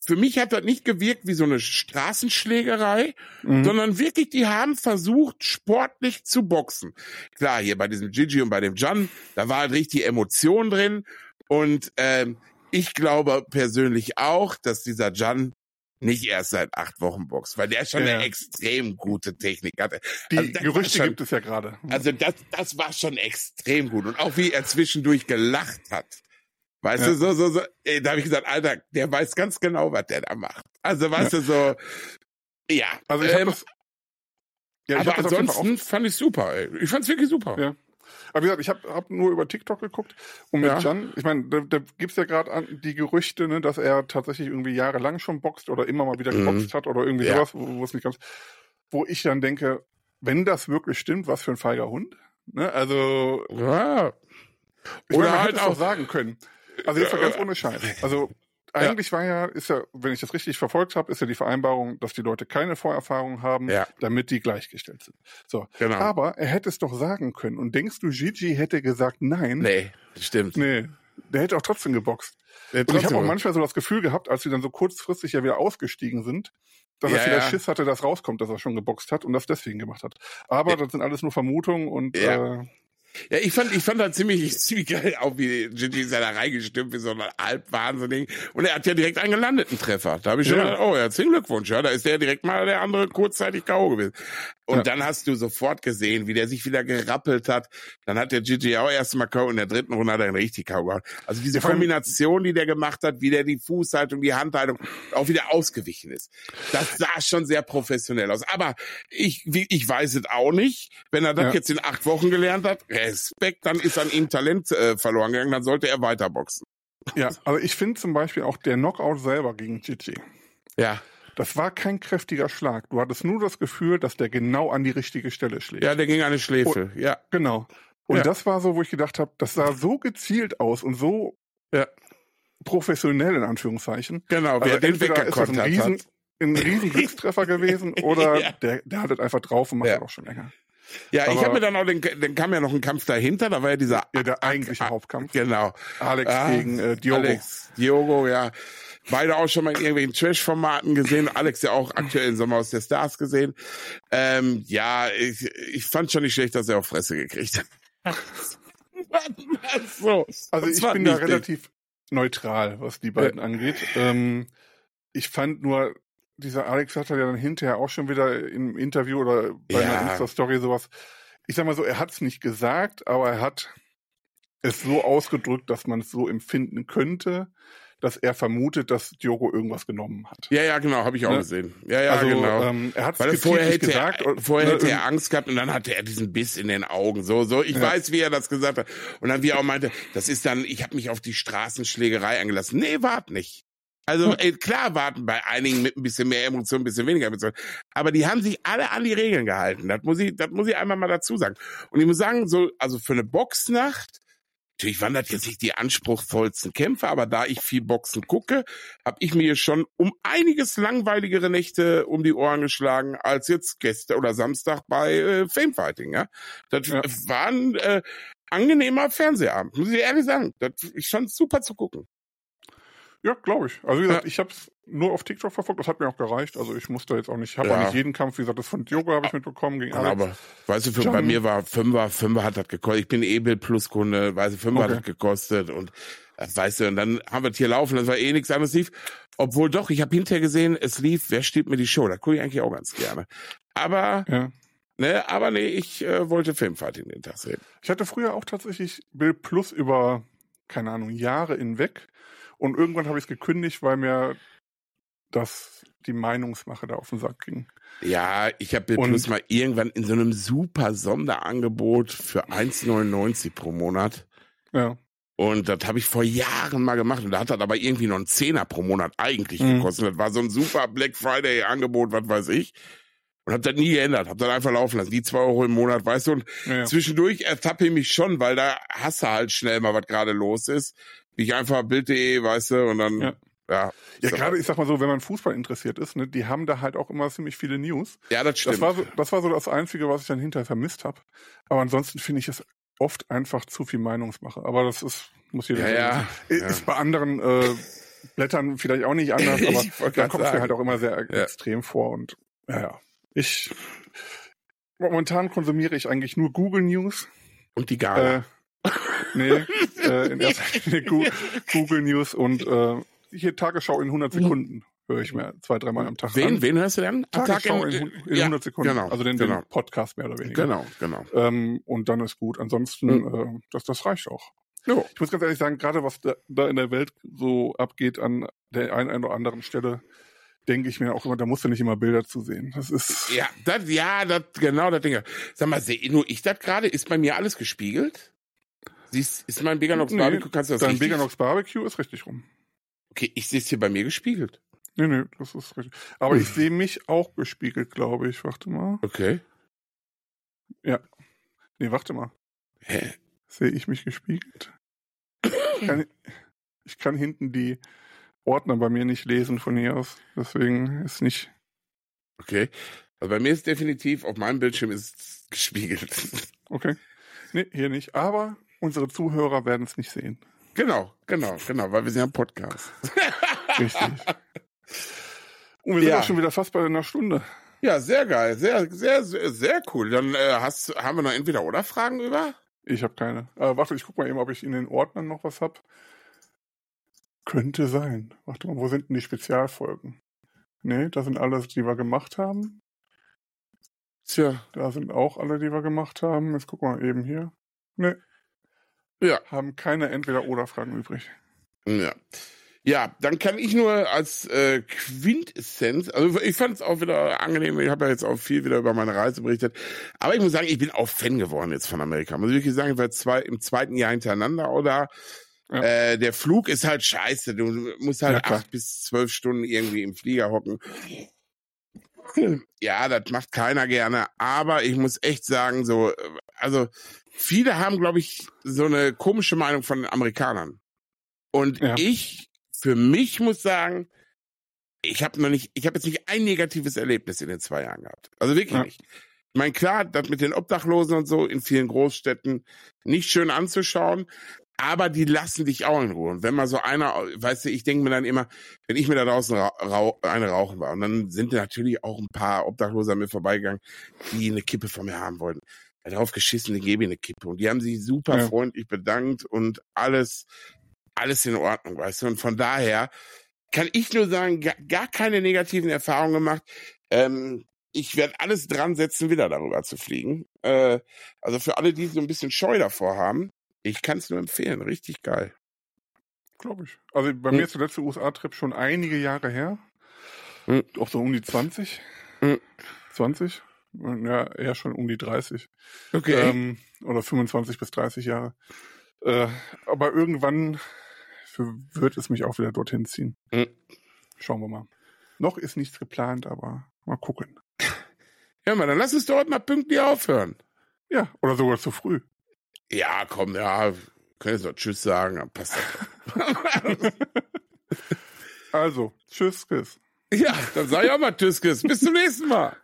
für mich hat das nicht gewirkt wie so eine Straßenschlägerei, mhm. sondern wirklich, die haben versucht, sportlich zu boxen. Klar, hier bei diesem Gigi und bei dem Jan, da war halt richtig Emotion drin. Und ähm, ich glaube persönlich auch, dass dieser Jan nicht erst seit acht Wochen boxt, weil der schon Ja. eine extrem gute Technik hatte. die also Gerüchte schon- gibt es ja gerade. Also das, das war schon extrem gut. Und auch wie er zwischendurch gelacht hat. Weißt Ja. du, so, so, so, ey, da habe ich gesagt, Alter, der weiß ganz genau, was der da macht. Also, weißt du, so, ja. Also ich habe ähm, das. Ja, ich aber ansonsten fand ich super, ey. Ich fand's wirklich super. Ja. Aber wie gesagt, ich habe hab nur über TikTok geguckt und mit ja. Jan, ich meine, da, da gibt's ja gerade die Gerüchte, ne, dass er tatsächlich irgendwie jahrelang schon boxt oder immer mal wieder mhm. geboxt hat oder irgendwie ja. sowas, wo, es nicht ganz, wo ich dann denke, wenn das wirklich stimmt, was für ein feiger Hund. Ne? Also ja. Ich oder meine, halt auch sagen können. Also jetzt mal ganz ohne Scheiß. Also eigentlich war ja, ist ja, wenn ich das richtig verfolgt habe, ist ja die Vereinbarung, dass die Leute keine Vorerfahrung haben, ja. damit die gleichgestellt sind. So. Genau. Aber er hätte es doch sagen können. Und denkst du, Gigi hätte gesagt nein? Nee, stimmt. Nee. Der hätte auch trotzdem geboxt. Und ich habe auch manchmal so das Gefühl gehabt, als sie dann so kurzfristig ja wieder ausgestiegen sind, dass ja, er wieder ja. Schiss hatte, dass rauskommt, dass er schon geboxt hat und das deswegen gemacht hat. Aber das sind alles nur Vermutungen und ja. äh, ja, ich fand, ich fand das ziemlich, *laughs* ziemlich geil, auch wie Gigi ist ja da reingestimmt, wie so ein Halbwahnsinnig. Und er hat ja direkt einen gelandeten Treffer. Da habe ich schon ja. gedacht, oh, herzlichen Glückwunsch, ja, da ist der direkt mal der andere kurzzeitig K.O. gewesen. Und ja. dann hast du sofort gesehen, wie der sich wieder gerappelt hat. Dann hat der Gigi auch erst mal K.O. in der dritten Runde hat er ihn richtig K.O. Also diese Kombination, die der gemacht hat, wie der die Fußhaltung, die Handhaltung auch wieder ausgewichen ist. Das sah schon sehr professionell aus. Aber ich, ich weiß es auch nicht. Wenn er das ja. jetzt in acht Wochen gelernt hat, Respekt, dann ist an ihm Talent äh, verloren gegangen, dann sollte er weiterboxen. Ja, aber ich finde zum Beispiel auch der Knockout selber gegen Gigi. Ja. Das war kein kräftiger Schlag. Du hattest nur das Gefühl, dass der genau an die richtige Stelle schlägt. Ja, der ging an die Schläfe. Und, ja. Genau. Und ja. das war so, wo ich gedacht habe, das sah so gezielt aus und so ja. professionell in Anführungszeichen. Genau, wer also den weggekonnt hat. Riesen, ein riesen Glückstreffer *laughs* gewesen oder ja. der, der hat es einfach drauf und macht ja. auch schon länger. Ja, Aber ich habe mir dann auch den, dann kam ja noch ein Kampf dahinter, da war ja dieser ja, der eigentliche Hauptkampf. Genau. Alex ah, gegen äh, Diogo. Alex, Diogo, ja. Beide auch schon mal in irgendwelchen Trash-Formaten gesehen. Alex ja auch aktuell in Sommer aus der Stars gesehen. Ähm, ja, ich, ich fand schon nicht schlecht, dass er auf Fresse gekriegt hat. *laughs* so, also ich bin da relativ neutral, was die beiden ja. angeht. Ähm, ich fand nur, dieser Alex hat ja dann hinterher auch schon wieder im Interview oder bei ja. einer Insta-Story sowas. Ich sag mal so, er hat es nicht gesagt, aber er hat es so ausgedrückt, dass man es so empfinden könnte, dass er vermutet, dass Diogo irgendwas genommen hat. Ja, ja, genau, habe ich auch ne? gesehen. Ja, ja, also, genau. Ähm, er hat es vorher hätte gesagt. Er, vorher ne, hätte er Angst gehabt und dann hatte er diesen Biss in den Augen. So, so. Ich ja. weiß, wie er das gesagt hat. Und dann wie er auch meinte, das ist dann, ich habe mich auf die Straßenschlägerei eingelassen. Nee, wart nicht. Also ey, klar warten bei einigen mit ein bisschen mehr Emotion, ein bisschen weniger Emotion. Aber die haben sich alle an die Regeln gehalten. Das muss ich, das muss ich einmal mal dazu sagen. Und ich muss sagen, so, also für eine Boxnacht, natürlich waren das jetzt nicht die anspruchsvollsten Kämpfe, aber da ich viel Boxen gucke, habe ich mir schon um einiges langweiligere Nächte um die Ohren geschlagen als jetzt gestern oder Samstag bei äh, Famefighting. Ja, das ja. war ein äh, angenehmer Fernsehabend, muss ich ehrlich sagen. Das ist schon super zu gucken. Ja, glaube ich. Also wie gesagt, ja. ich habe es nur auf TikTok verfolgt, das hat mir auch gereicht. Also ich musste jetzt auch nicht, ich habe ja. auch nicht jeden Kampf, wie gesagt, das von Diogo habe ich mitbekommen gegen Alex. Aber weißt du, für, bei mir war Fünfer, Fünfer hat das gekostet. Ich bin Ebel Plus Kunde, weißt du, Fünfer okay. hat das gekostet und das weißt du, und dann haben wir es hier laufen, das war eh nichts anderes lief. Obwohl doch, ich habe hinterher gesehen, es lief, wer steht mir die Show? Da gucke ich eigentlich auch ganz gerne. Aber ja. Ne, aber nee, ich äh, wollte Filmfighting den Tag sehen. Ich hatte früher auch tatsächlich Bild Plus über, keine Ahnung, Jahre hinweg. Und irgendwann habe ich es gekündigt, weil mir das die Meinungsmache da auf den Sack ging. Ja, ich habe bloß mal irgendwann in so einem super Sonderangebot für 1,99 pro Monat. Ja. Und das habe ich vor Jahren mal gemacht und da hat das aber irgendwie noch einen Zehner pro Monat eigentlich mhm. gekostet. Das war so ein super Black Friday Angebot, was weiß ich. Und hab das nie geändert, hab das einfach laufen lassen. Die zwei Euro im Monat, weißt du, und ja. zwischendurch ertappe ich mich schon, weil da hasse halt schnell mal, was gerade los ist ich einfach Bild.de, weißt du, und dann. Ja. Ja, ja gerade, ich sag mal so, wenn man Fußball interessiert ist, ne, die haben da halt auch immer ziemlich viele News. Ja, das stimmt. Das war so das, war so das Einzige, was ich dann hinterher vermisst habe. Aber ansonsten finde ich es oft einfach zu viel Meinungsmache. Aber das ist, muss jeder ja, ja, Ist ja. bei anderen äh, Blättern vielleicht auch nicht anders, *laughs* aber da kommt es mir halt auch immer sehr ja. extrem vor. Und ja, ja. Ich momentan konsumiere ich eigentlich nur Google News. Und die Gala. Äh, Nee, *laughs* äh, in erster Linie *laughs* Google News und äh, hier Tagesschau in 100 Sekunden höre ich mir zwei, dreimal am Tag wen, an. Wen hörst du denn? Tagesschau in, in ja, 100 Sekunden. Genau, also den, genau. den, Podcast mehr oder weniger. Genau, genau. Ähm, und dann ist gut. Ansonsten, mhm. äh, das, das reicht auch. Jo. Ich muss ganz ehrlich sagen, gerade was da, da in der Welt so abgeht an der einen oder anderen Stelle, denke ich mir auch immer, da musst du nicht immer Bilder zu sehen. Das ist. Ja, das, ja, das, genau, das Ding. Sag mal, sehe nur ich das gerade? Ist bei mir alles gespiegelt? Siehst, ist mein Veganox nee, Barbecue, kannst du das Dein Veganox Barbecue ist richtig rum. Okay, ich sehe es hier bei mir gespiegelt. Nee, nee, das ist richtig. Aber ich sehe mich auch gespiegelt, glaube ich. Warte mal. Okay. Ja. Nee, warte mal. Hä? Sehe ich mich gespiegelt? Ich kann, ich kann hinten die Ordner bei mir nicht lesen von hier aus. Deswegen ist nicht. Okay. Also bei mir ist definitiv, auf meinem Bildschirm ist gespiegelt. Okay. Nee, hier nicht. Aber unsere Zuhörer werden es nicht sehen. Genau, genau, genau, weil wir sind ja ein Podcast. *laughs* Richtig. Und wir sind ja. auch schon wieder fast bei einer Stunde. Ja, sehr geil, sehr, sehr, sehr, sehr cool. Dann äh, hast, haben wir noch entweder oder Fragen über? Ich habe keine. Äh, warte, ich guck mal eben, ob ich in den Ordnern noch was hab. Könnte sein. Warte mal, wo sind denn die Spezialfolgen? Nee, da sind alles, die wir gemacht haben. Tja. Da sind auch alle, die wir gemacht haben. Jetzt guck mal eben hier. Nee. Ja. Haben keine Entweder-Oder-Fragen übrig. Ja. Ja, dann kann ich nur als äh, Quintessenz, also ich fand es auch wieder angenehm, ich habe ja jetzt auch viel wieder über meine Reise berichtet, aber ich muss sagen, ich bin auch Fan geworden jetzt von Amerika. Muss ich wirklich sagen, ich war zwei, im zweiten Jahr hintereinander oder ja. äh, der Flug ist halt scheiße, du musst halt ja, acht bis zwölf Stunden irgendwie im Flieger hocken. Ja, das macht keiner gerne, aber ich muss echt sagen, so, also viele haben, glaube ich, so eine komische Meinung von den Amerikanern. Und ja. ich für mich muss sagen, ich habe noch nicht, ich habe jetzt nicht ein negatives Erlebnis in den zwei Jahren gehabt. Also wirklich ja. nicht. Ich meine, klar, das mit den Obdachlosen und so in vielen Großstädten nicht schön anzuschauen, aber die lassen dich auch in Ruhe. Und wenn mal so einer, weißt du, ich denke mir dann immer, wenn ich mir da draußen ra rauch, eine rauchen war, und dann sind natürlich auch ein paar Obdachlose an mir vorbeigegangen, die eine Kippe von mir haben wollten. Darauf geschissen, den gebe ich eine Kippe. Und die haben sich super ja. freundlich bedankt und alles alles in Ordnung, weißt du? Und von daher kann ich nur sagen, gar, gar keine negativen Erfahrungen gemacht. Ähm, ich werde alles dran setzen, wieder darüber zu fliegen. Äh, also für alle, die so ein bisschen Scheu davor haben, ich kann es nur empfehlen. Richtig geil. Glaube ich. Also bei hm. mir ist der letzte USA-Trip schon einige Jahre her. Hm. Auch so um die 20. Hm. 20? Ja, eher schon um die 30. Okay. Ähm, oder 25 bis 30 Jahre. Äh, aber irgendwann wird es mich auch wieder dorthin ziehen. Mhm. Schauen wir mal. Noch ist nichts geplant, aber mal gucken. Ja, mal, dann lass es dort mal pünktlich aufhören. Ja, oder sogar zu früh. Ja, komm, ja, können jetzt noch Tschüss sagen, dann passt *laughs* also, Tschüss, Chris. Ja, dann sag ich auch mal Tschüss, Chris. Bis zum nächsten Mal.